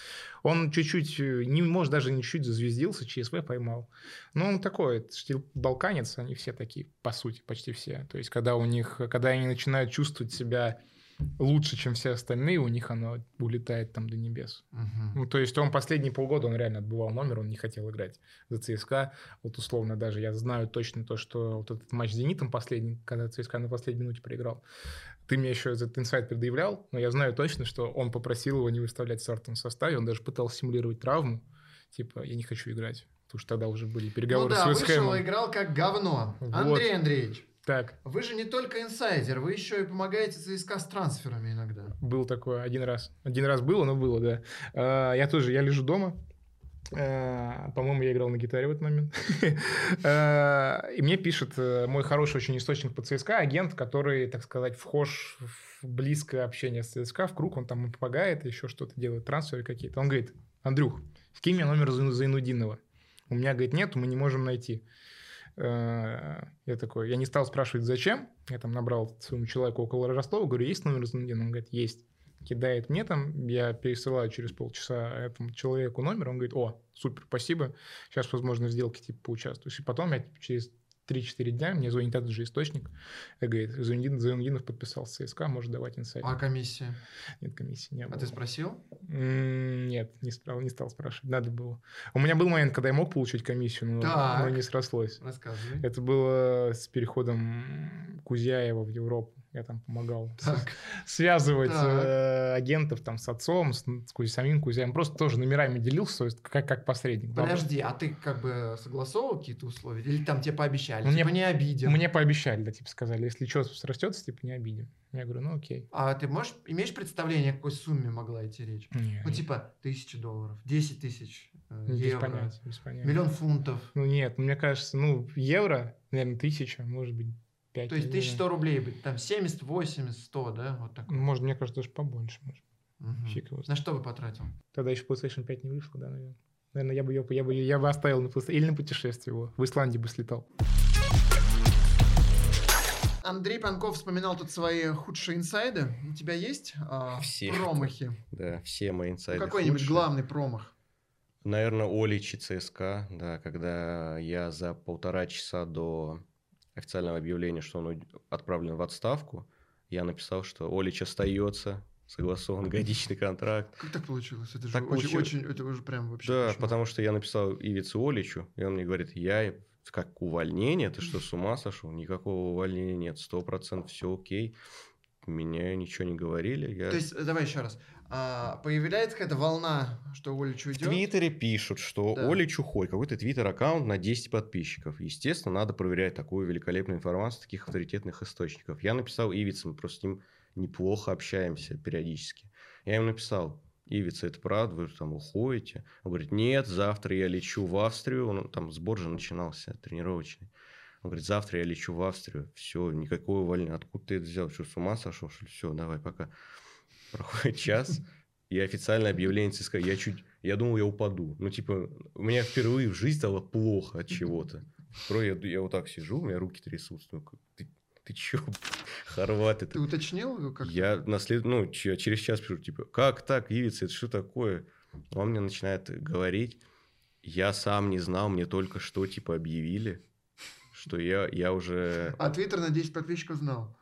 S1: он чуть-чуть, э, не может, даже не чуть-чуть зазвездился, ЧСВ поймал. Ну, он такой, это стиль балканец, они все такие, по сути, почти все. То есть, когда у них, когда они начинают чувствовать себя лучше, чем все остальные, у них оно улетает там до небес.
S4: Мгм.
S1: Ну, то есть он последние полгода, он реально отбывал номер, он не хотел играть за ЦСКА. Вот условно даже я знаю точно то, что вот этот матч с «Зенитом» последний, когда ЦСКА на последней минуте проиграл, ты мне еще этот инсайт предъявлял, но я знаю точно, что он попросил его не выставлять в стартовом составе, он даже пытался симулировать травму, типа, я не хочу играть. Потому что тогда уже были
S4: Ну
S1: переговоры
S4: да,
S1: с Вестхэмом.
S4: вышел играл как говно.
S1: Вот.
S4: Андрей Андреевич,
S1: Так,
S4: вы же не только инсайдер, вы еще и помогаете ЦСКА с трансферами иногда.
S1: Был такое один раз. Один раз было, но было, да. А, Я тоже, я лежу дома. А, По-моему, я играл на гитаре в этот момент. А, И мне пишет э, мой хороший очень источник по ЦСКА, агент, который, так сказать, вхож в близкое общение с ЦСКА, в круг, он там помогает, еще что-то делает, трансферы какие-то. Он говорит, Андрюх, скинь мне номер Зайну- Зайнудинова. У меня, говорит, нет, мы не можем найти. Э, Я такой, я не стал спрашивать, зачем. Я там набрал своему человеку около Ростова, говорю, есть номер Зайнудинова? Он говорит, есть. Кидает мне там, я пересылаю через полчаса этому человеку номер, он говорит, о, супер, спасибо, сейчас, возможно, в сделке типа поучаствуешь. И потом я типа, через 3-4 дня мне звонит этот же источник, говорит, Зайнудин- Зайнудинов подписал с ЦСКА, может давать инсайт.
S4: А комиссия?
S1: Нет, комиссии не было.
S4: А ты спросил?
S1: Нет, не стал, не стал спрашивать, надо было. У меня был момент, когда я мог получить комиссию, но,
S4: Так.
S1: но не срослось.
S4: Рассказывай.
S1: Это было с переходом Кузяева в Европу. Я там помогал
S4: Так.
S1: связывать
S4: Так.
S1: э, агентов там с отцом, с, с самим Кузяем. Просто тоже номерами делился, как, как посредник. Да,
S4: Подожди, а ты как бы согласовывал какие-то условия? Или там тебе пообещали?
S1: Ну,
S4: типа
S1: мне-
S4: не обидим.
S1: Мне пообещали, да, типа сказали, если что срастется, типа не обидим. Я говорю, ну окей.
S4: А ты можешь, имеешь представление, о какой сумме могла идти речь?
S1: Не,
S4: Ну, типа, тысяча долларов, 10 тысяч э,
S1: без
S4: евро,
S1: понятия, без понятия.
S4: миллион фунтов.
S1: Ну нет, мне кажется, ну евро, наверное, тысяча, может быть, пять.
S4: То есть
S1: не знаю.
S4: 1100 рублей, будет, там 70, 80, 100, да? Вот так.
S1: Ну, Может, мне кажется, даже побольше. Может.
S4: Мгм.
S1: Фиг его.
S4: На что бы потратил?
S1: Тогда еще PlayStation 5 не вышел, да, наверное. Наверное, я бы, ее, я бы, я бы оставил на PlayStation. Или на путешествие его. В Исландии бы слетал.
S4: Андрей Панков вспоминал тут свои худшие инсайды. У тебя есть а,
S2: Все.
S4: промахи?
S2: Да, все мои
S4: Ну,
S2: инсайды
S4: Какой-нибудь
S2: худшие.
S4: главный промах?
S2: Наверное, Олич и ЦСКА, да, когда я за полтора часа до официального объявления, что он отправлен в отставку, я написал, что Олич остается, согласован годичный контракт.
S4: Как так получилось? Это же
S2: Так
S4: очень,
S2: получилось.
S4: очень, это уже прям вообще.
S2: Да,
S4: кошмар.
S2: потому что я написал Ивицу Оличу, и он мне говорит, я как увольнение, ты что, с ума сошел? Никакого увольнения нет, сто процентов все окей. Меня ничего не говорили. Я...
S4: То есть, э, давай еще раз. А, появляется какая-то волна, что Олич
S2: В
S4: уйдет?
S2: Твиттере пишут, что
S4: Да.
S2: Олич уходит. Какой-то твиттер-аккаунт на 10 подписчиков. Естественно, надо проверять такую великолепную информацию таких авторитетных источников. Я написал Ивице, мы просто с ним неплохо общаемся периодически. Я ему написал, Ивица, это правда, вы там уходите? Он говорит, нет, завтра я лечу в Австрию. Он, там сбор же начинался тренировочный. Он говорит, завтра я лечу в Австрию. Все, никакого увольнения. Откуда ты это взял? Что, с ума сошел? Что ли? Все, давай, пока. Проходит час, и официальное объявление ЦСКА. Я чуть... Я думал, я упаду. Ну, типа, у меня впервые в жизни стало плохо от чего-то. Про я, я вот так сижу, у меня руки трясутся. Ну, ты, ты чё, хорват это?
S4: Ты уточнил? Как
S2: Я на след... ну, че- через час пишу, типа, как так, Ивица, это что такое? Он мне начинает говорить, я сам не знал, мне только что, типа, объявили, что я, я уже...
S4: А Твиттер на 10 подписчиков знал.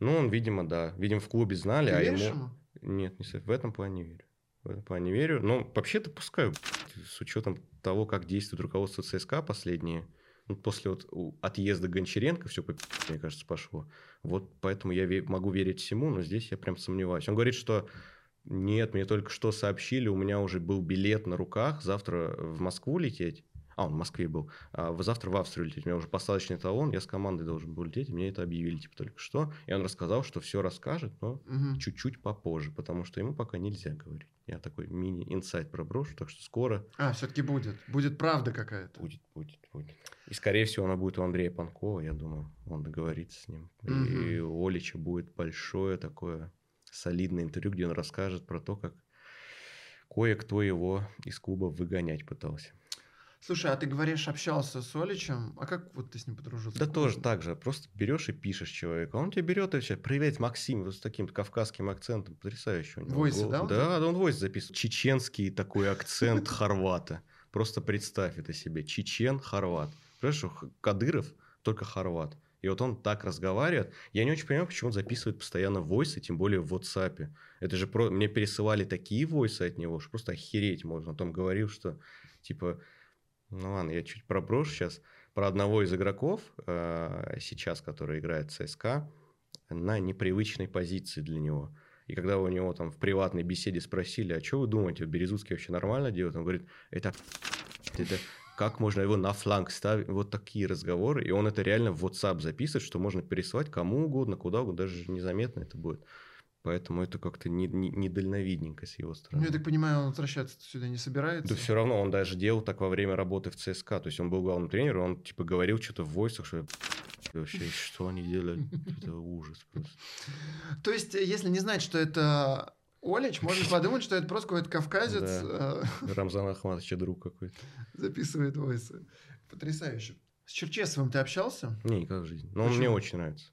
S2: Ну, он, видимо, да. Видимо, в клубе знали,
S4: Ты
S2: а ему...
S4: ему?
S2: Нет, не. В этом плане верю. В этом плане верю. Но вообще-то пускаю, с учетом того, как действует руководство ЦСКА последние, ну, после вот отъезда Гончаренко все, мне кажется, пошло. Вот поэтому я могу верить всему, но здесь я прям сомневаюсь. Он говорит, что нет, мне только что сообщили, у меня уже был билет на руках, завтра в Москву лететь. А, он в Москве был. А завтра в Австрию лететь. У меня уже посадочный талон, я с командой должен был лететь, и мне это объявили типа только что. И он рассказал, что все расскажет, но
S4: Мгм.
S2: чуть-чуть попозже, потому что ему пока нельзя говорить. Я такой мини-инсайт проброшу, так что скоро
S4: А, все-таки будет. Будет правда какая-то.
S2: будет, будет, будет. И, скорее всего, она будет у Андрея Панкова, я думаю, он договорится с ним. И у Олича будет большое такое солидное интервью, где он расскажет про то, как кое-кто его из клуба выгонять пытался.
S4: Слушай, а ты говоришь, общался с Оличем, а как вот ты с ним подружился?
S2: Да тоже так же. Просто берешь и пишешь человеку. Он тебе берет и все. Привет, Максим. Вот с таким кавказским акцентом. Потрясающе. у него
S4: Войсы,
S2: голос.
S4: да, он
S2: Да, да, он войс записывает. Чеченский такой акцент хорвата. Просто представь это себе. Чечен, хорват. Понимаешь, что Кадыров только хорват. И вот он так разговаривает. Я не очень понимаю, почему он записывает постоянно войсы, тем более в WhatsApp. Это же про... мне пересылали такие войсы от него, что просто охереть можно. Он там говорил, что типа, ну ладно, я чуть проброшу сейчас про одного из игроков э, сейчас, который играет в ЦСКА, на непривычной позиции для него. И когда у него там в приватной беседе спросили, а что вы думаете, Березутский вообще нормально делает? Он говорит, это, это как можно его на фланг ставить? Вот такие разговоры. И он это реально в WhatsApp записывает, что можно пересылать кому угодно, куда угодно, даже незаметно это будет. Поэтому это как-то не- не- недальновидненько с его
S4: Ну,
S2: стороны.
S4: я так понимаю, он возвращаться сюда не собирается.
S2: Да все равно, он даже делал так во время работы в ЦСКА. То есть он был главным тренером, он типа говорил что-то в войсах, что вообще, что они делают? Это ужас просто.
S4: То есть, э, если не знать, что это Олич, можно подумать, что это просто какой-то кавказец э,
S2: Рамзан Ахматович друг какой-то.
S4: записывает войсы. Потрясающе. С Черчесовым ты общался?
S2: Не, никак в жизни. Но он мне очень нравится.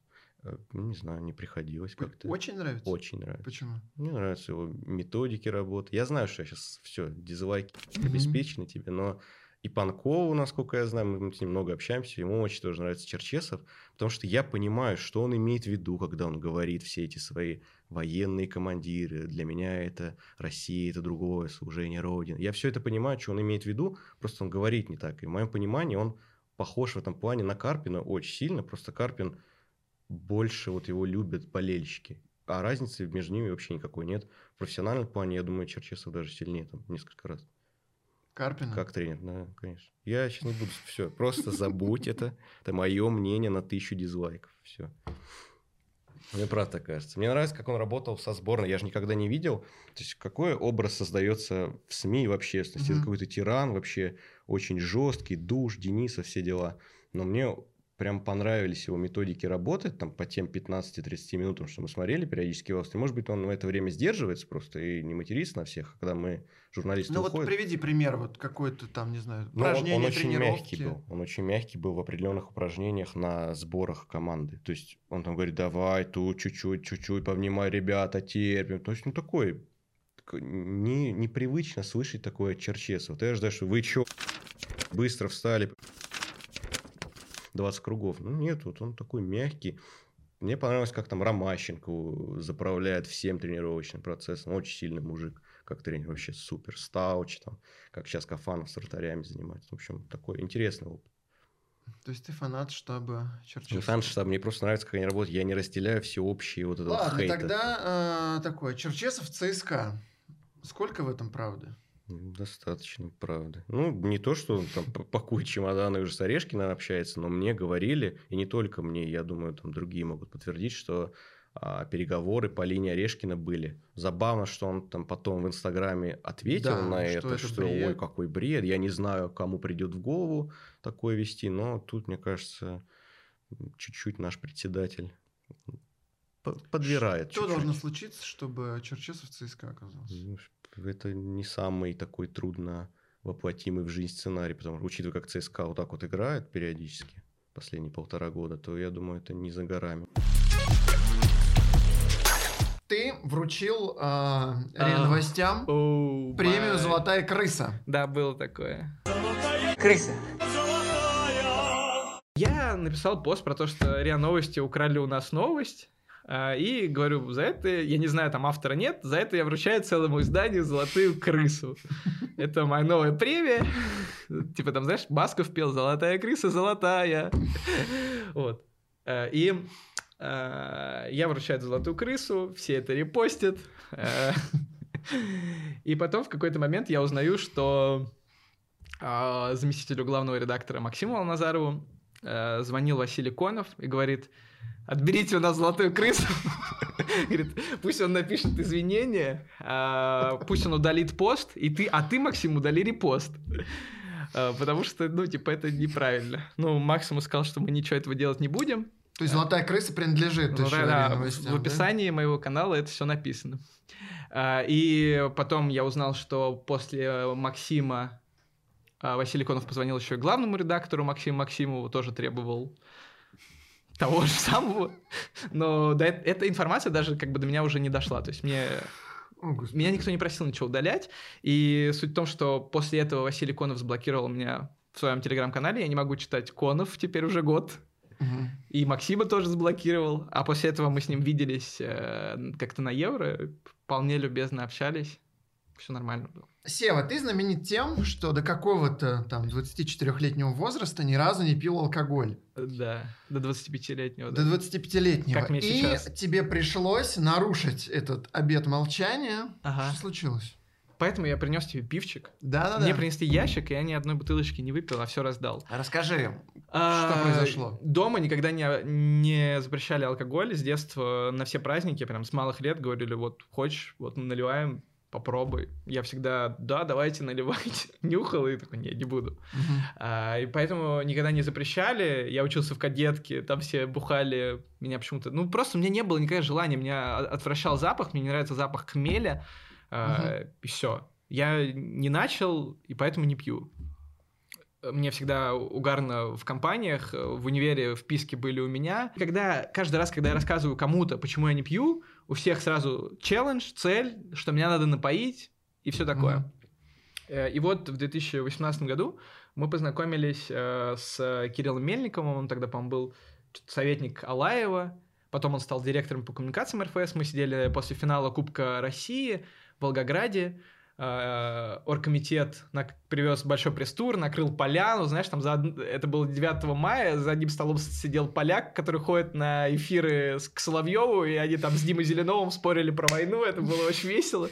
S2: Э, Не знаю, не приходилось как-то.
S4: Очень нравится?
S2: Очень нравится.
S4: Почему?
S2: Мне нравятся его методики работы. Я знаю, что сейчас все, дизлайки
S4: Мгм.
S2: обеспечены тебе, но и Панкову, насколько я знаю, мы с ним много общаемся, ему очень тоже нравится Черчесов, потому что я понимаю, что он имеет в виду, когда он говорит все эти свои военные командиры. Для меня это Россия, это другое служение Родины. Я все это понимаю, что он имеет в виду, просто он говорит не так. И в моем понимании он похож в этом плане на Карпина очень сильно, просто Карпин больше вот его любят болельщики. А разницы между ними вообще никакой нет. В профессиональном плане, я думаю, Черчесов даже сильнее там несколько раз.
S4: Карпина?
S2: Как тренер, да, конечно. Я сейчас не буду, все, просто забудь это. Это мое мнение на тысячу дизлайков. Все. Мне правда так кажется. Мне нравится, как он работал со сборной. Я же никогда не видел. То есть, какой образ создается в СМИ и в общественности.
S4: Мгм.
S2: Это какой-то тиран, вообще очень жесткий, душ, Дениса, все дела. Но мне прям понравились его методики работы, там, по тем 15-30 минутам, что мы смотрели периодически в Австрии. Может быть, он в это время сдерживается просто и не матерится на всех, а когда мы, журналисты,
S4: Ну вот
S2: уходят.
S4: приведи пример, вот какой-то там, не знаю,
S2: Ну, он,
S4: упражнение,
S2: он очень мягкий был. Он очень мягкий был в определенных упражнениях на сборах команды. То есть он там говорит, давай тут чуть-чуть, чуть-чуть, повнимай, ребята, терпим. То есть, ну, такой не, непривычно слышать такое от Черчесова. Ты ожидаешь, что вы чё, быстро встали, 20 кругов. Ну, нет, вот он такой мягкий. Мне понравилось, как там Ромащенко заправляет всем тренировочным процессом. Очень сильный мужик, как тренер. Вообще супер. Стауч там, как сейчас Кафанов с вратарями занимается. В общем, такой интересный опыт.
S4: То есть ты фанат штаба Черчесова?
S2: Не фан штаб, мне просто нравится, как они работают. Я не разделяю всеобщие вот это вот
S4: Ладно,
S2: хейта.
S4: тогда э, такое. Черчесов ЦСКА. Сколько в этом правды?
S2: Ну, Достаточно, правда. Ну, не то, что он там пакует чемоданы уже с Орешкиным общается, но мне говорили, и не только мне, я думаю, там другие могут подтвердить, что а, переговоры по линии Орешкина были. Забавно, что он там потом в Инстаграме ответил
S4: Да,
S2: на
S4: что
S2: это,
S4: это
S2: что
S4: бред.
S2: ой, какой бред, я не знаю, кому придет в голову такое вести, но тут, мне кажется, чуть-чуть наш председатель подбирает.
S4: Что
S2: чуть-чуть.
S4: должно случиться, чтобы Черчесов в ЦСКА оказался?
S2: Это не самый такой трудно воплотимый в жизнь сценарий, потому что, учитывая, как ЦСКА вот так вот играет периодически последние полтора года, то я думаю, это не за горами.
S4: Ты вручил э, РИА Новостям
S3: Оу,
S4: премию. «Золотая крыса».
S3: Да, было такое.
S6: Крыса.
S3: Я написал пост про то, что РИА Новости украли у нас новость. А, И говорю, за это, я не знаю, там автора нет, за это я вручаю целому изданию «Золотую крысу». Это моя новая премия. Типа там, знаешь, Басков пел «Золотая крыса, золотая». Вот. А, И а, я вручаю «Золотую крысу», все это репостят. И потом в какой-то момент я узнаю, что заместителю главного редактора Максиму Алназарову э, звонил Василий Конов и говорит, отберите у нас золотую крысу. Говорит, пусть он напишет извинения, а, пусть он удалит пост, и ты, а ты, Максим, удали репост. А, Потому что, ну, типа, это неправильно. Ну, Максиму сказал, что мы ничего этого делать не будем.
S4: То есть «Золотая крыса» принадлежит
S3: Ну,
S4: еще
S3: да, да,
S4: Новостям,
S3: в
S4: да?
S3: описании моего канала это все написано. А, И потом я узнал, что после Максима А Василий Конов позвонил еще и главному редактору Максиму Максимову, тоже требовал того же самого. Но до, эта информация даже как бы до меня уже не дошла. То есть мне
S4: О, господи.
S3: меня никто не просил ничего удалять. И суть в том, что после этого Василий Конов заблокировал меня в своем телеграм-канале. Я не могу читать Конов теперь уже год.
S4: Мгм.
S3: И Максима тоже заблокировал. А после этого мы с ним виделись э, как-то на Евро. Вполне любезно общались. Все нормально было.
S4: Сева, ты знаменит тем, что до какого-то там 24-летнего возраста ни разу не пил алкоголь.
S3: Да, до 25-летнего.
S4: До 25-летнего.
S3: Как мне
S4: И
S3: сейчас.
S4: тебе пришлось нарушить этот обет молчания.
S3: Ага.
S4: Что случилось?
S3: Поэтому я принес тебе пивчик.
S4: Да-да-да.
S3: Мне принесли ящик, и я ни одной бутылочки не выпил, а все раздал.
S4: Расскажи.
S3: А,
S4: произошло?
S3: Дома никогда не, не запрещали алкоголь. С детства на все праздники, прям с малых лет говорили, вот хочешь, вот наливаем, попробуй. Я всегда, да, давайте наливайте. Нюхал и такой, не, не буду. А, и поэтому никогда не запрещали. Я учился в кадетке, там все бухали. Меня почему-то... Ну, просто у меня не было никакого желания. Меня отвращал запах, мне не нравится запах хмеля. а, И все. Я не начал, и поэтому не пью. Мне всегда угарно в компаниях, в универе вписки были у меня. Когда каждый раз, когда я рассказываю кому-то, почему я не пью, у всех сразу челлендж, цель, что меня надо напоить и все такое. Э, И вот в 2018 году мы познакомились э, с Кириллом Мельниковым, он тогда, по-моему, был советник Алаева, потом он стал директором по коммуникациям РФС, мы сидели после финала Кубка России в Волгограде, оргкомитет на- привез большой пресс-тур, накрыл поляну, знаешь, там за, это было 9 мая, за одним столом сидел поляк, который ходит на эфиры с, к Соловьеву, и они там с Димой Зеленовым спорили про войну, это было очень весело.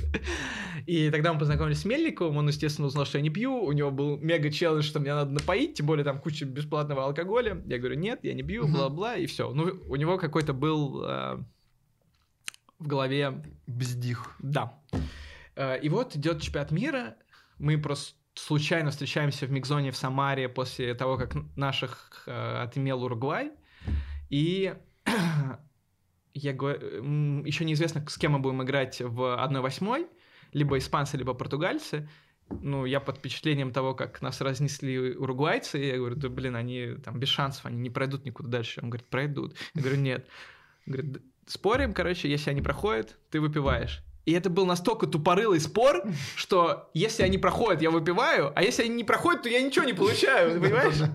S3: И тогда мы познакомились с Мельниковым, он, естественно, узнал, что я не пью, у него был мега-челлендж, что мне надо напоить, тем более там куча бесплатного алкоголя. Я говорю, нет, я не пью, бла-бла, и все. Ну, у него какой-то был э, в голове
S4: Бздих.
S3: да. Э, И вот идет чемпионат мира. Мы просто случайно встречаемся в Мигзоне в Самаре после того, как наших э, отымел Уругвай. И я говорю, еще неизвестно, с кем мы будем играть в 1-8, либо испанцы, либо португальцы. Ну, я под впечатлением того, как нас разнесли уругвайцы, я говорю, да блин, они там без шансов, они не пройдут никуда дальше. Он говорит, пройдут. Я говорю, нет. Он говорит, «Да, спорим, короче, если они проходят, ты выпиваешь. И это был настолько тупорылый спор, что если они проходят, я выпиваю, а если они не проходят, то я ничего не получаю, понимаешь?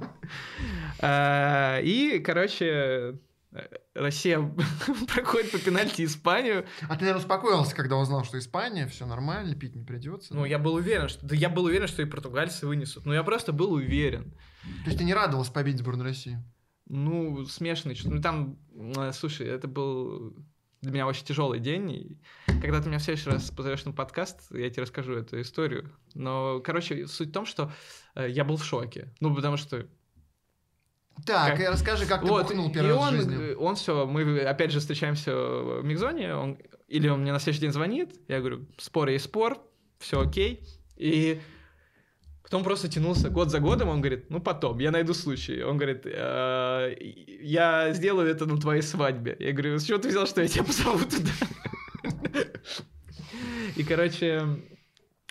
S3: А, И, короче, э, Россия проходит по пенальти Испанию.
S4: А ты, наверное, успокоился, когда узнал, что Испания, все нормально, пить не придется.
S3: Ну, я был уверен, что... Да я был уверен, что и португальцы вынесут. Ну, я просто был уверен.
S4: То есть ты не радовался победе сборной России?
S3: Ну, смешанный. Ну, там, э, слушай, это был для меня очень тяжелый день. И когда ты меня в следующий раз позовешь на подкаст, я тебе расскажу эту историю. Но, короче, суть в том, что э, я был в шоке. Ну, потому что
S4: Так,
S3: Как-
S4: и расскажи, как ты
S3: Вот,
S4: бухнул
S3: и
S4: первый раз
S3: он,
S4: в жизни.
S3: э, он все, мы опять же встречаемся в Мигзоне, он, или он мне на следующий день звонит, я говорю, спор есть спор, все окей, и потом просто тянулся год за годом, он говорит, ну потом, я найду случай, он говорит, «Э, я сделаю это на твоей свадьбе, я говорю, с чего ты взял, что я тебя позову туда? И, короче,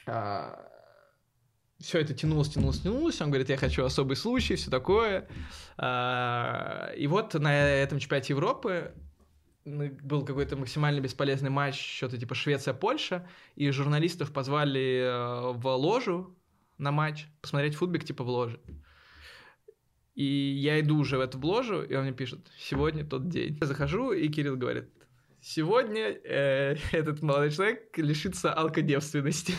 S3: все это тянулось, тянулось, тянулось. Он говорит, я хочу особый случай, все такое. А, И вот на этом чемпионате Европы был какой-то максимально бесполезный матч, что-то типа Швеция-Польша, и журналистов позвали э, в ложу на матч, посмотреть футбик типа в ложе. И я иду уже в эту ложу, и он мне пишет, сегодня тот день. Я захожу, и Кирилл говорит, сегодня э, этот молодой человек лишится алкодевственности.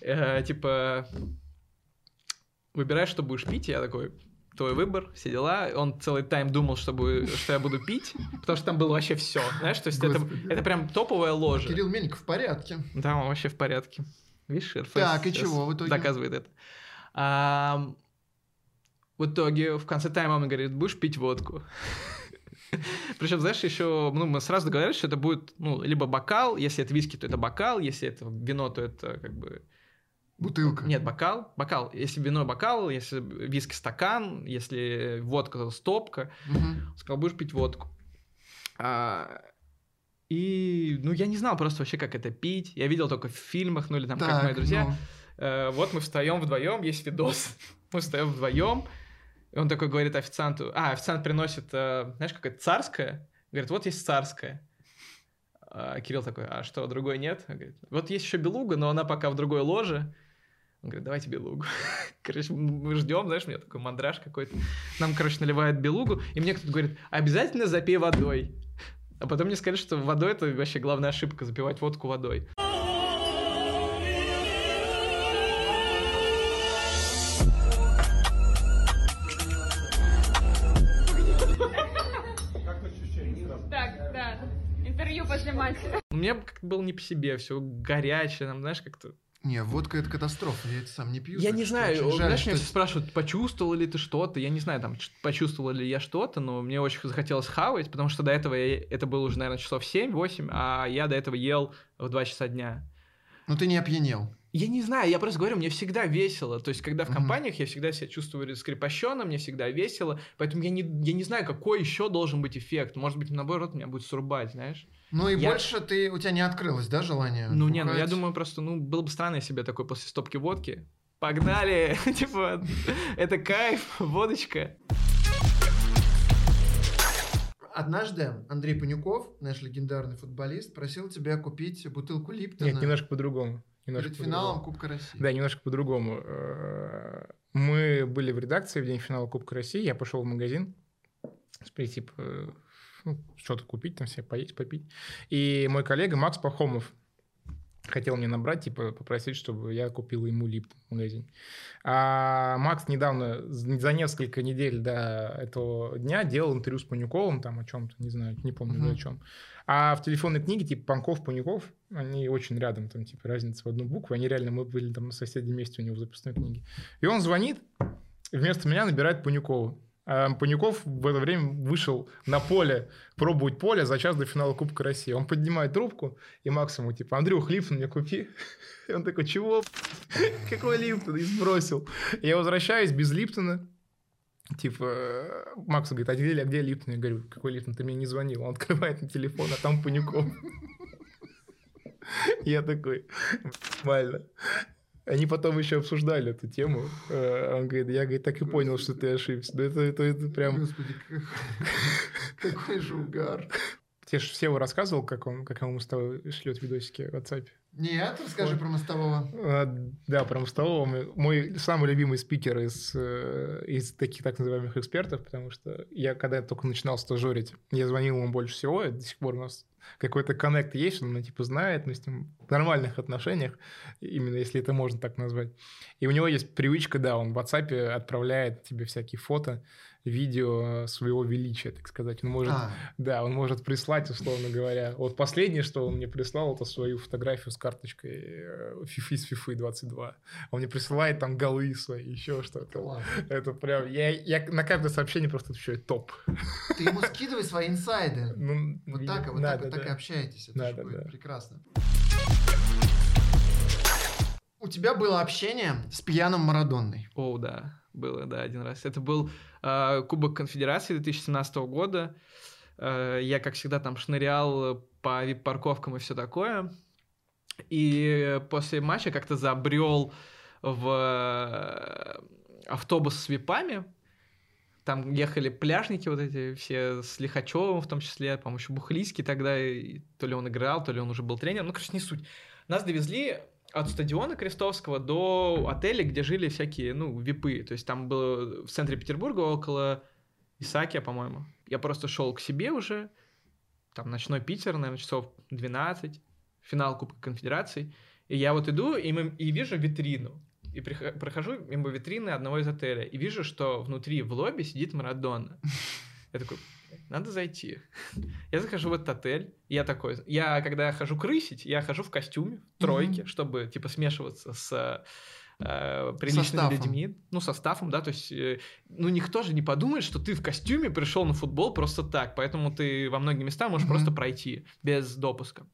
S3: Э, Типа, выбирай, что будешь пить. Я такой, твой выбор, все дела. Он целый тайм думал, что, бу- что я буду пить, потому что там было вообще все. Знаешь, то есть это, это прям топовая ложа.
S4: Кирилл Мельников в порядке.
S3: Да, он вообще в порядке. Видишь, РФС
S4: Так, и чего в итоге?
S3: доказывает это. А, в итоге в конце тайма он говорит, будешь пить водку. Причем, знаешь, еще, ну, мы сразу договорились, что это будет, ну, либо бокал, если это виски, то это бокал, если это вино, то это как бы...
S4: Бутылка.
S3: Нет, бокал, бокал. Если вино бокал, если виски стакан, если водка стопка.
S4: Мгм.
S3: Он сказал, будешь пить водку. А, и, ну, я не знал просто вообще, как это пить. Я видел только в фильмах, ну, или там, как
S4: Так,
S3: мои друзья.
S4: ну,
S3: э, вот мы встаем вдвоем, есть видос, мы встаем вдвоем, и он такой говорит официанту, а, официант приносит, э, знаешь, какая-то царская, говорит, вот есть царская. А Кирилл такой, а что, другой нет? Он говорит, вот есть еще белуга, но она пока в другой ложе. Он говорит, давайте белугу. Короче, мы ждем, знаешь, у меня такой мандраж какой-то. Нам, короче, наливают белугу, и мне кто-то говорит, обязательно запей водой. А потом мне сказали, что водой это вообще главная ошибка, запивать водку водой.
S7: Так, да. Интервью после матча.
S3: Мне как-то было не по себе, все горячее, там, знаешь, как-то...
S4: Не, водка это катастрофа, я это сам не пью.
S3: Я не знаю,
S4: очень жаль,
S3: знаешь, меня все спрашивают, почувствовал ли ты что-то, я не знаю, там, почувствовал ли я что-то, но мне очень захотелось хавать, потому что до этого я- это было уже, наверное, часов 7-8, а я до этого ел в 2 часа дня.
S4: Ну ты не опьянел.
S3: Я не знаю, я просто говорю, мне всегда весело. То есть, когда в компаниях я всегда себя чувствую раскрепощенным, мне всегда весело. Поэтому я не, я не знаю, какой еще должен быть эффект. Может быть, наоборот, меня будет сурбать, знаешь?
S4: Ну и
S3: Я-
S4: больше ты, у тебя не открылось, да, желание?
S3: Ну, не, ну я думаю, просто, ну, было бы странно, если бы я такой после стопки водки. Погнали! Типа, это кайф, водочка.
S4: Однажды Андрей Панюков, наш легендарный футболист, просил тебя купить бутылку Липтона
S1: Нет, немножко по-другому. Немножко
S4: перед финалом Кубка России.
S1: Да, немножко по-другому. Э, Мы были в редакции в день финала Кубка России. Я пошел в магазин прийти э, ну, что-то купить, там себе поесть, попить. И мой коллега Макс Пахомов хотел мне набрать, типа, попросить, чтобы я купил ему липтон в магазине. А Макс недавно, за несколько недель до этого дня, делал интервью с Панюковым, там о чем-то, не знаю, не помню
S4: Мгм.
S1: уже о чем. А в телефонной книге, типа, Панков, Панюков, они очень рядом, там, типа, разница в одну букву. Они реально, мы были там на соседнем месте у него в записной книге. И он звонит, вместо меня набирает Панюкова. А Панюков в это время вышел на поле пробовать поле за час до финала Кубка России. Он поднимает трубку, и Макс ему типа, Андрюх, Липтон мне купи. И он такой, чего? Какой Липтон? И сбросил. Я возвращаюсь без Липтона. Типа, э, Макс говорит, а где, а где Липтон? Я говорю, какой Липтон? Ты мне не звонил. Он открывает на телефон, а там Панюков. Я такой, нормально. Они потом еще обсуждали эту тему. Э, Он говорит, я говорит, так и понял, что ты ошибся. Да это, это, это прям...
S4: Господи, как- какой же угар.
S1: Тебе же Сева рассказывал, как он, как ему шлет видосики в WhatsApp.
S4: Нет, расскажи
S1: Ой.
S4: про мостового.
S1: А, Да, прям столового. Мой- Мой самый любимый спикер из, э, из таких так называемых экспертов, потому что я, когда я только начинал стажерить, я звонил ему больше всего, и до сих пор у нас какой-то коннект есть, он меня типа знает, мы с ним в нормальных отношениях, именно если это можно так назвать. И у него есть привычка, да, он в WhatsApp отправляет тебе всякие фото, видео своего величия, так сказать. Он может
S4: А,
S1: да, он может прислать, условно говоря. Вот последнее, что он мне прислал, это свою фотографию с карточкой э, FIFA из FIFA 22. Он мне присылает там голы свои, еще что-то.
S4: ладно.
S1: Это прям... Я, я на каждое сообщение просто отвечаю топ.
S4: Ты ему скидывай свои инсайды.
S1: Ну,
S4: Вот так, вот
S1: надо,
S4: так, вот так и
S1: да.
S4: общаетесь. Это
S1: Надо,
S4: же будет
S1: да.
S4: прекрасно. У тебя было общение с пьяным Марадонной.
S3: О, да, было, да, один раз. Это был Кубок Конфедерации 2017 года. Э, я, как всегда, там шнырял по вип-парковкам и все такое. И после матча как-то забрел в э, автобус с випами. Там ехали пляжники вот эти все с Лихачевым в том числе, по-моему, еще Бухлийский тогда, и то ли он играл, то ли он уже был тренером. Ну, короче, не суть. Нас довезли от стадиона Крестовского до отеля, где жили всякие, ну, випы. То есть там было в центре Петербурга около Исаакия, по-моему. Я просто шел к себе уже, там ночной Питер, наверное, часов 12, финал Кубка Конфедераций. И я вот иду и, мы- и вижу витрину. И прохожу мимо витрины одного из отеля. И вижу, что внутри в лобби сидит Марадона. Я такой, надо зайти. Я захожу в этот отель, и я такой, я когда хожу крысить, я хожу в костюме, в тройке, чтобы типа смешиваться с э, приличными
S4: Составом.
S3: людьми, ну, составом, да, то есть, э, ну, никто же не подумает, что ты в костюме пришел на футбол просто так, поэтому ты во многие места можешь
S4: Мгм.
S3: просто пройти без допуска.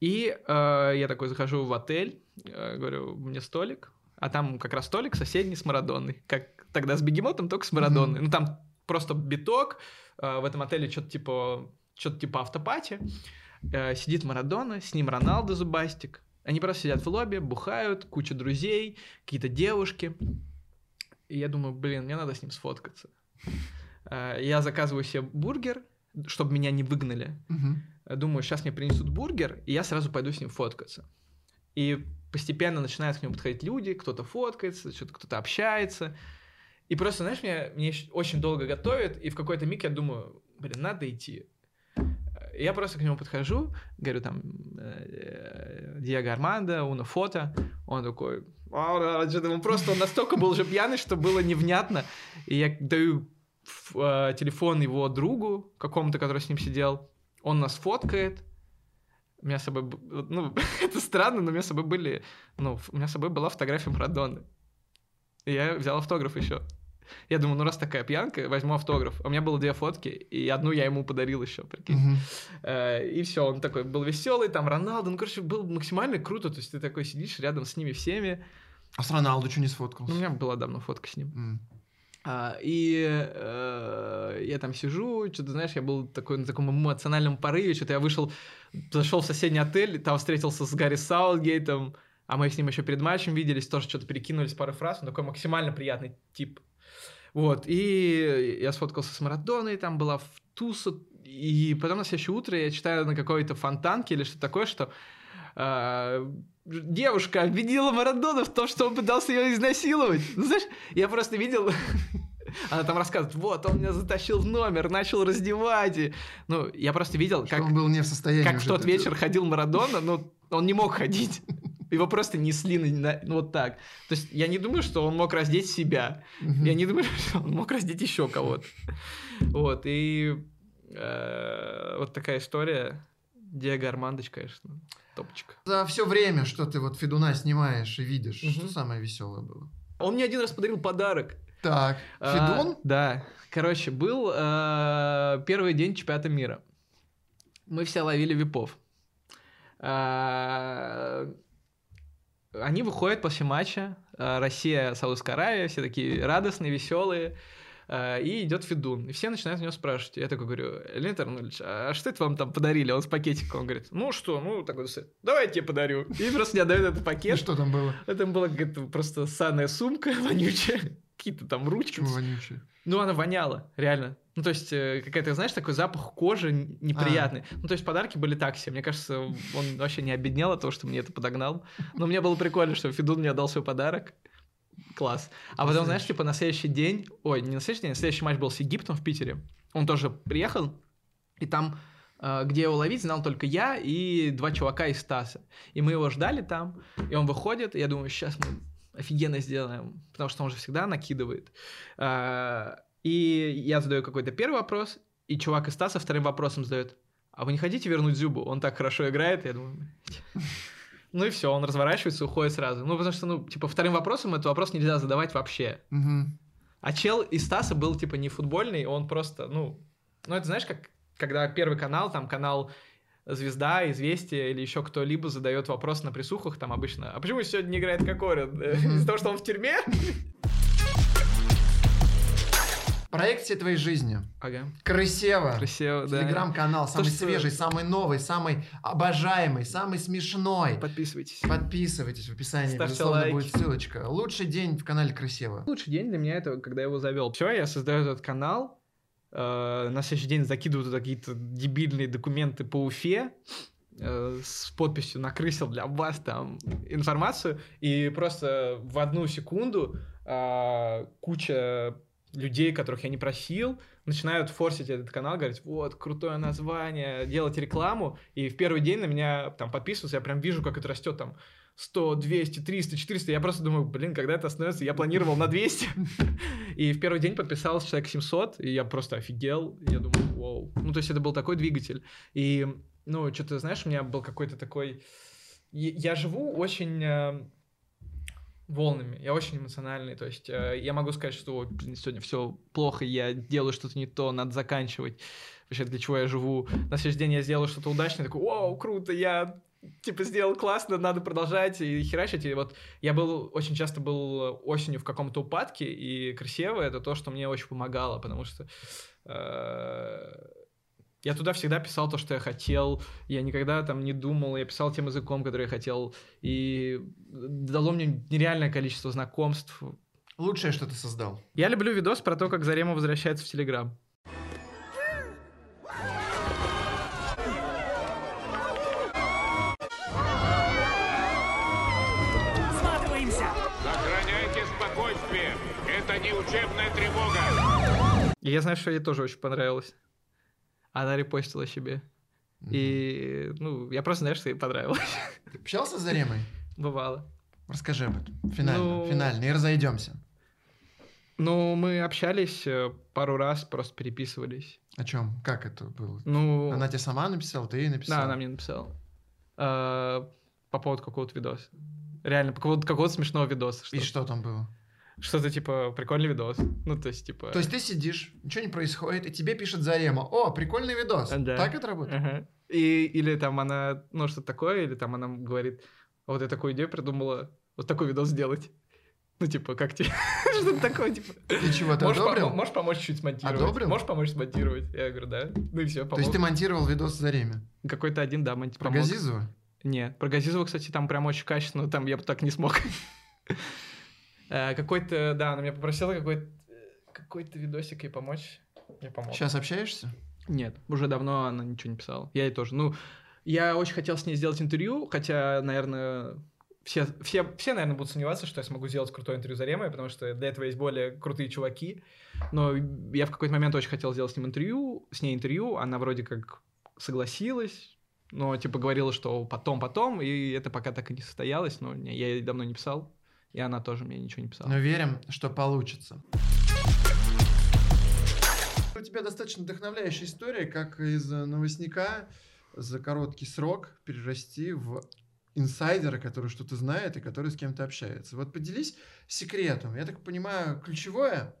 S3: И э, я такой захожу в отель, э, говорю, мне столик, а там как раз столик соседний с Марадонной, как тогда с Бегемотом, только с Марадонной. Ну, там просто биток, э, в этом отеле что-то типа, что-то типа автопати, Э, сидит Марадона, с ним Роналдо Зубастик, Они просто сидят в лобби, бухают, куча друзей, какие-то девушки. И я думаю, блин, мне надо с ним сфоткаться. Э, Я заказываю себе бургер, чтобы меня не выгнали.
S4: Мгм.
S3: Думаю, сейчас мне принесут бургер, и я сразу пойду с ним фоткаться. И постепенно начинают к нему подходить люди, кто-то фоткается, что-то кто-то общается. И просто, знаешь, меня, мне очень долго готовят, и в какой-то миг я думаю, блин, надо идти. И Я просто к нему подхожу, говорю там, э, Диего Армандо, Уна фото. Он такой, «А, он просто, он настолько был уже пьяный, что было невнятно. И я даю э, телефон его другу, какому-то, который с ним сидел. Он нас фоткает. У меня с собой, ну, это странно, но у меня с собой были, ну, у меня с собой была фотография Марадоны. И я взял автограф еще. Я думаю, ну раз такая пьянка, возьму автограф. У меня было две фотки, и одну я ему подарил еще, прикинь. Э, И все, он такой был веселый, там Роналдо, ну, короче, был максимально круто, то есть ты такой сидишь рядом с ними всеми.
S4: А с Роналду что не
S3: Ну,
S4: сфоткался?
S3: у меня была давно фотка с ним.
S4: М.
S3: А, и э, я там сижу, что-то, знаешь, я был такой на таком эмоциональном порыве, что-то я вышел, зашел в соседний отель, там встретился с Гарри Саутгейтом, а мы с ним еще перед матчем виделись, тоже что-то перекинулись пару фраз, он такой максимально приятный тип. Вот, и я сфоткался с Марадоной, там была в Тусу, и потом на следующее утро я читаю на какой-то фонтанке или что-то такое, что э, девушка обвинила Марадона в том, что он пытался ее изнасиловать. Ну, знаешь, я просто видел... Она там рассказывает, вот, он меня затащил в номер, начал раздевать. И... Ну, я просто видел,
S4: Что
S3: как,
S4: он был не в состоянии
S3: как в тот
S4: это
S3: вечер ходил Марадона, но он не мог ходить. Его просто несли на- на- ну, вот так. То есть я не думаю, что он мог раздеть себя. Я не думаю, что он мог раздеть еще кого-то. Вот, и э, вот такая история. Диего Армандович, конечно, топчик.
S4: За все время, что ты вот Федуна снимаешь и видишь, что самое веселое было?
S3: Он мне один раз подарил подарок.
S4: Так,
S3: А,
S4: Федун?
S3: да. Короче, был э, первый день чемпионата мира. Мы все ловили випов. А, Они выходят после матча. э, Россия, Саудовская Аравия, все такие радостные, веселые. э, И идет Федун. И все начинают у него спрашивать. Я такой говорю, Леонид Арнольдович, а что это вам там подарили? Он с пакетиком. Он говорит, ну что, ну такой, давай я тебе подарю. И просто мне дают этот
S4: И
S3: пакет.
S4: что там было?
S3: Это была какая-то просто санная сумка вонючая, какие-то там ручки.
S4: Почему?
S3: Ну, она воняла, реально. Ну, то есть, э, какая-то, знаешь, такой запах кожи неприятный. Ну, то есть, подарки были так себе. Мне кажется, он вообще не обеднел от того, что мне это подогнал. Но мне было прикольно, что Федун мне отдал свой подарок. Класс. А потом, знаешь, типа на следующий день, ой, не на следующий день, а следующий матч был с Египтом в Питере. Он тоже приехал, и там, э, где его ловить, знал только я и два чувака из Стаса. И мы его ждали там, и он выходит, и я думаю, сейчас мы офигенно сделаем, потому что он же всегда накидывает. А, И я задаю какой-то первый вопрос, и чувак из Стаса вторым вопросом задает, а вы не хотите вернуть Зюбу? Он так хорошо играет, я думаю. Ну и все, он разворачивается и уходит сразу. Ну, потому что, ну, типа, вторым вопросом этот вопрос нельзя задавать вообще. А чел из Стаса был, типа, не футбольный, он просто, ну... Ну, это знаешь, как когда Первый канал, там, канал Звезда, Известия или еще кто-либо задает вопрос на присухах, там обычно, а почему сегодня не играет Кокорин? Из-за того, что он в тюрьме?
S4: Проекция твоей жизни.
S3: Ага,
S4: Красиво.
S3: красиво, да.
S4: Телеграм-канал самый
S3: что-
S4: свежий, самый новый, самый обожаемый, самый смешной.
S3: Подписывайтесь.
S4: Подписывайтесь в описании,
S3: Ставьте
S4: безусловно,
S3: лайки.
S4: будет ссылочка. Лучший день в канале Красиво.
S3: Лучший день для меня это когда я его завел. Все, я создаю этот канал, э, на следующий день закидываю туда какие-то дебильные документы по Уфе, э, с подписью «накрысил для вас» там информацию, и просто в одну секунду э, куча людей, которых я не просил, начинают форсить этот канал, говорить, вот, крутое название, делать рекламу, и в первый день на меня там подписываются, я прям вижу, как это растет там 100, 200, 300, 400, я просто думаю, блин, когда это остановится, я планировал на 200, и в первый день подписался человек 700, и я просто офигел, я думаю, вау, ну, то есть это был такой двигатель, и, ну, что-то, знаешь, у меня был какой-то такой, я живу очень э, волнами. Я очень эмоциональный. То есть э, я могу сказать, что «Ой, блин, сегодня все плохо, я делаю что-то не то, надо заканчивать. Вообще, для чего я живу? На следующий день я сделаю что-то удачное, такой, вау, круто, я типа сделал классно, надо продолжать и херачить. И вот я был, очень часто был осенью в каком-то упадке, и красиво это то, что мне очень помогало, потому что э, Я туда всегда писал то, что я хотел. Я никогда там не думал. Я писал тем языком, который я хотел. И дало мне нереальное количество знакомств.
S4: Лучшее, что ты создал.
S3: Я люблю видос про то, как Зарема возвращается в Телеграм. И я знаю, что ей тоже очень понравилось. Она репостила себе. И, ну, я просто знаю, что ей понравилось.
S4: Ты общался с Заремой?
S3: Бывало.
S4: Расскажи об этом. Финально,
S3: Ну-
S4: финально. И разойдемся.
S3: Ну, мы общались э, пару раз, просто переписывались.
S4: О чем? Как это было?
S3: Ну,
S4: Она тебе сама написала, ты ей написал?
S3: да, она мне написала. А, по поводу какого-то видоса. Реально, по поводу какого-то смешного видоса.
S4: И
S3: Что
S4: что там было?
S3: Что-то типа прикольный видос. Ну, то есть, типа...
S4: То есть ты сидишь, ничего не происходит, и тебе пишет Зарема, о, прикольный видос.
S3: Да.
S4: Так это работает?
S3: Ага. И, или там она, ну, что-то такое, или там она говорит, «А вот я такую идею придумала, вот такой видос сделать. Ну, типа, как тебе? Что-то такое, типа.
S4: Ты чего, ты
S3: Можешь,
S4: одобрил?
S3: помо- можешь помочь чуть смонтировать?
S4: Одобрил?
S3: Можешь помочь смонтировать? Я говорю, да. Ну и все,
S4: То есть ты монтировал видос Зареме?
S3: Какой-то один, да, монти-
S4: Про
S3: помог.
S4: Газизова?
S3: Нет, про Газизова, кстати, там прям очень качественно, но там я бы так не смог. Э, Какой-то, да, она меня попросила какой-то какой-то видосик ей помочь. Я помог.
S4: Сейчас общаешься?
S3: Нет, уже давно она ничего не писала. Я ей тоже. Ну, я очень хотел с ней сделать интервью, хотя, наверное, все, все, все, наверное, будут сомневаться, что я смогу сделать крутое интервью за Ремой, потому что для этого есть более крутые чуваки. Но я в какой-то момент очень хотел сделать с ним интервью, с ней интервью. Она вроде как согласилась, но типа говорила, что потом, потом, и это пока так и не состоялось. Но я ей давно не писал, и она тоже мне ничего не писала.
S4: Но верим, что получится. У тебя достаточно вдохновляющая история, как из новостника за короткий срок перерасти в инсайдера, который что-то знает и который с кем-то общается. Вот поделись секретом. Я так понимаю, ключевое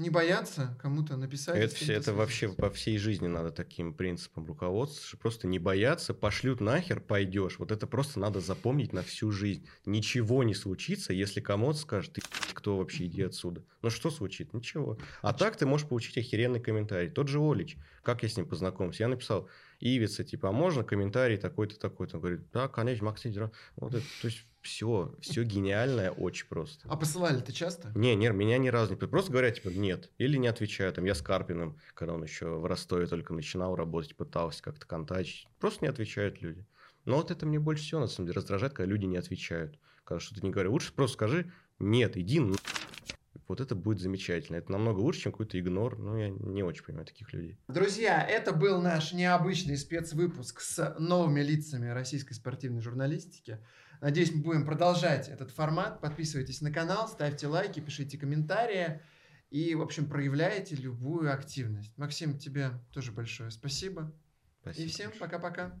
S4: не бояться кому-то написать.
S2: Это, все, это вообще по всей жизни надо таким принципом руководствоваться, просто не бояться, пошлют нахер, пойдешь. Вот это просто надо запомнить на всю жизнь. Ничего не случится, если кому-то скажет, ты кто вообще, иди отсюда. Ну что случится? Ничего. А так ты можешь получить охеренный комментарий. Тот же Олич, как я с ним познакомился? Я написал, Ивица, типа, а можно комментарий такой-то, такой-то? Он говорит, да, конечно, Максим, Дерон». вот это, то есть все, все гениальное очень просто.
S4: А посылали ты часто?
S2: Не, не, меня ни разу не... Просто говорят, типа, нет. Или не отвечаю. Там, я с Карпиным, когда он еще в Ростове только начинал работать, пытался как-то контачить. Просто не отвечают люди. Но вот это мне больше всего, на самом деле, раздражает, когда люди не отвечают. Когда что-то не говорят. Лучше просто скажи, нет, иди. Вот это будет замечательно. Это намного лучше, чем какой-то игнор. Ну, я не очень понимаю таких людей.
S4: Друзья, это был наш необычный спецвыпуск с новыми лицами российской спортивной журналистики. Надеюсь, мы будем продолжать этот формат. Подписывайтесь на канал, ставьте лайки, пишите комментарии и, в общем, проявляйте любую активность. Максим, тебе тоже большое спасибо.
S2: Спасибо.
S4: И всем пока-пока.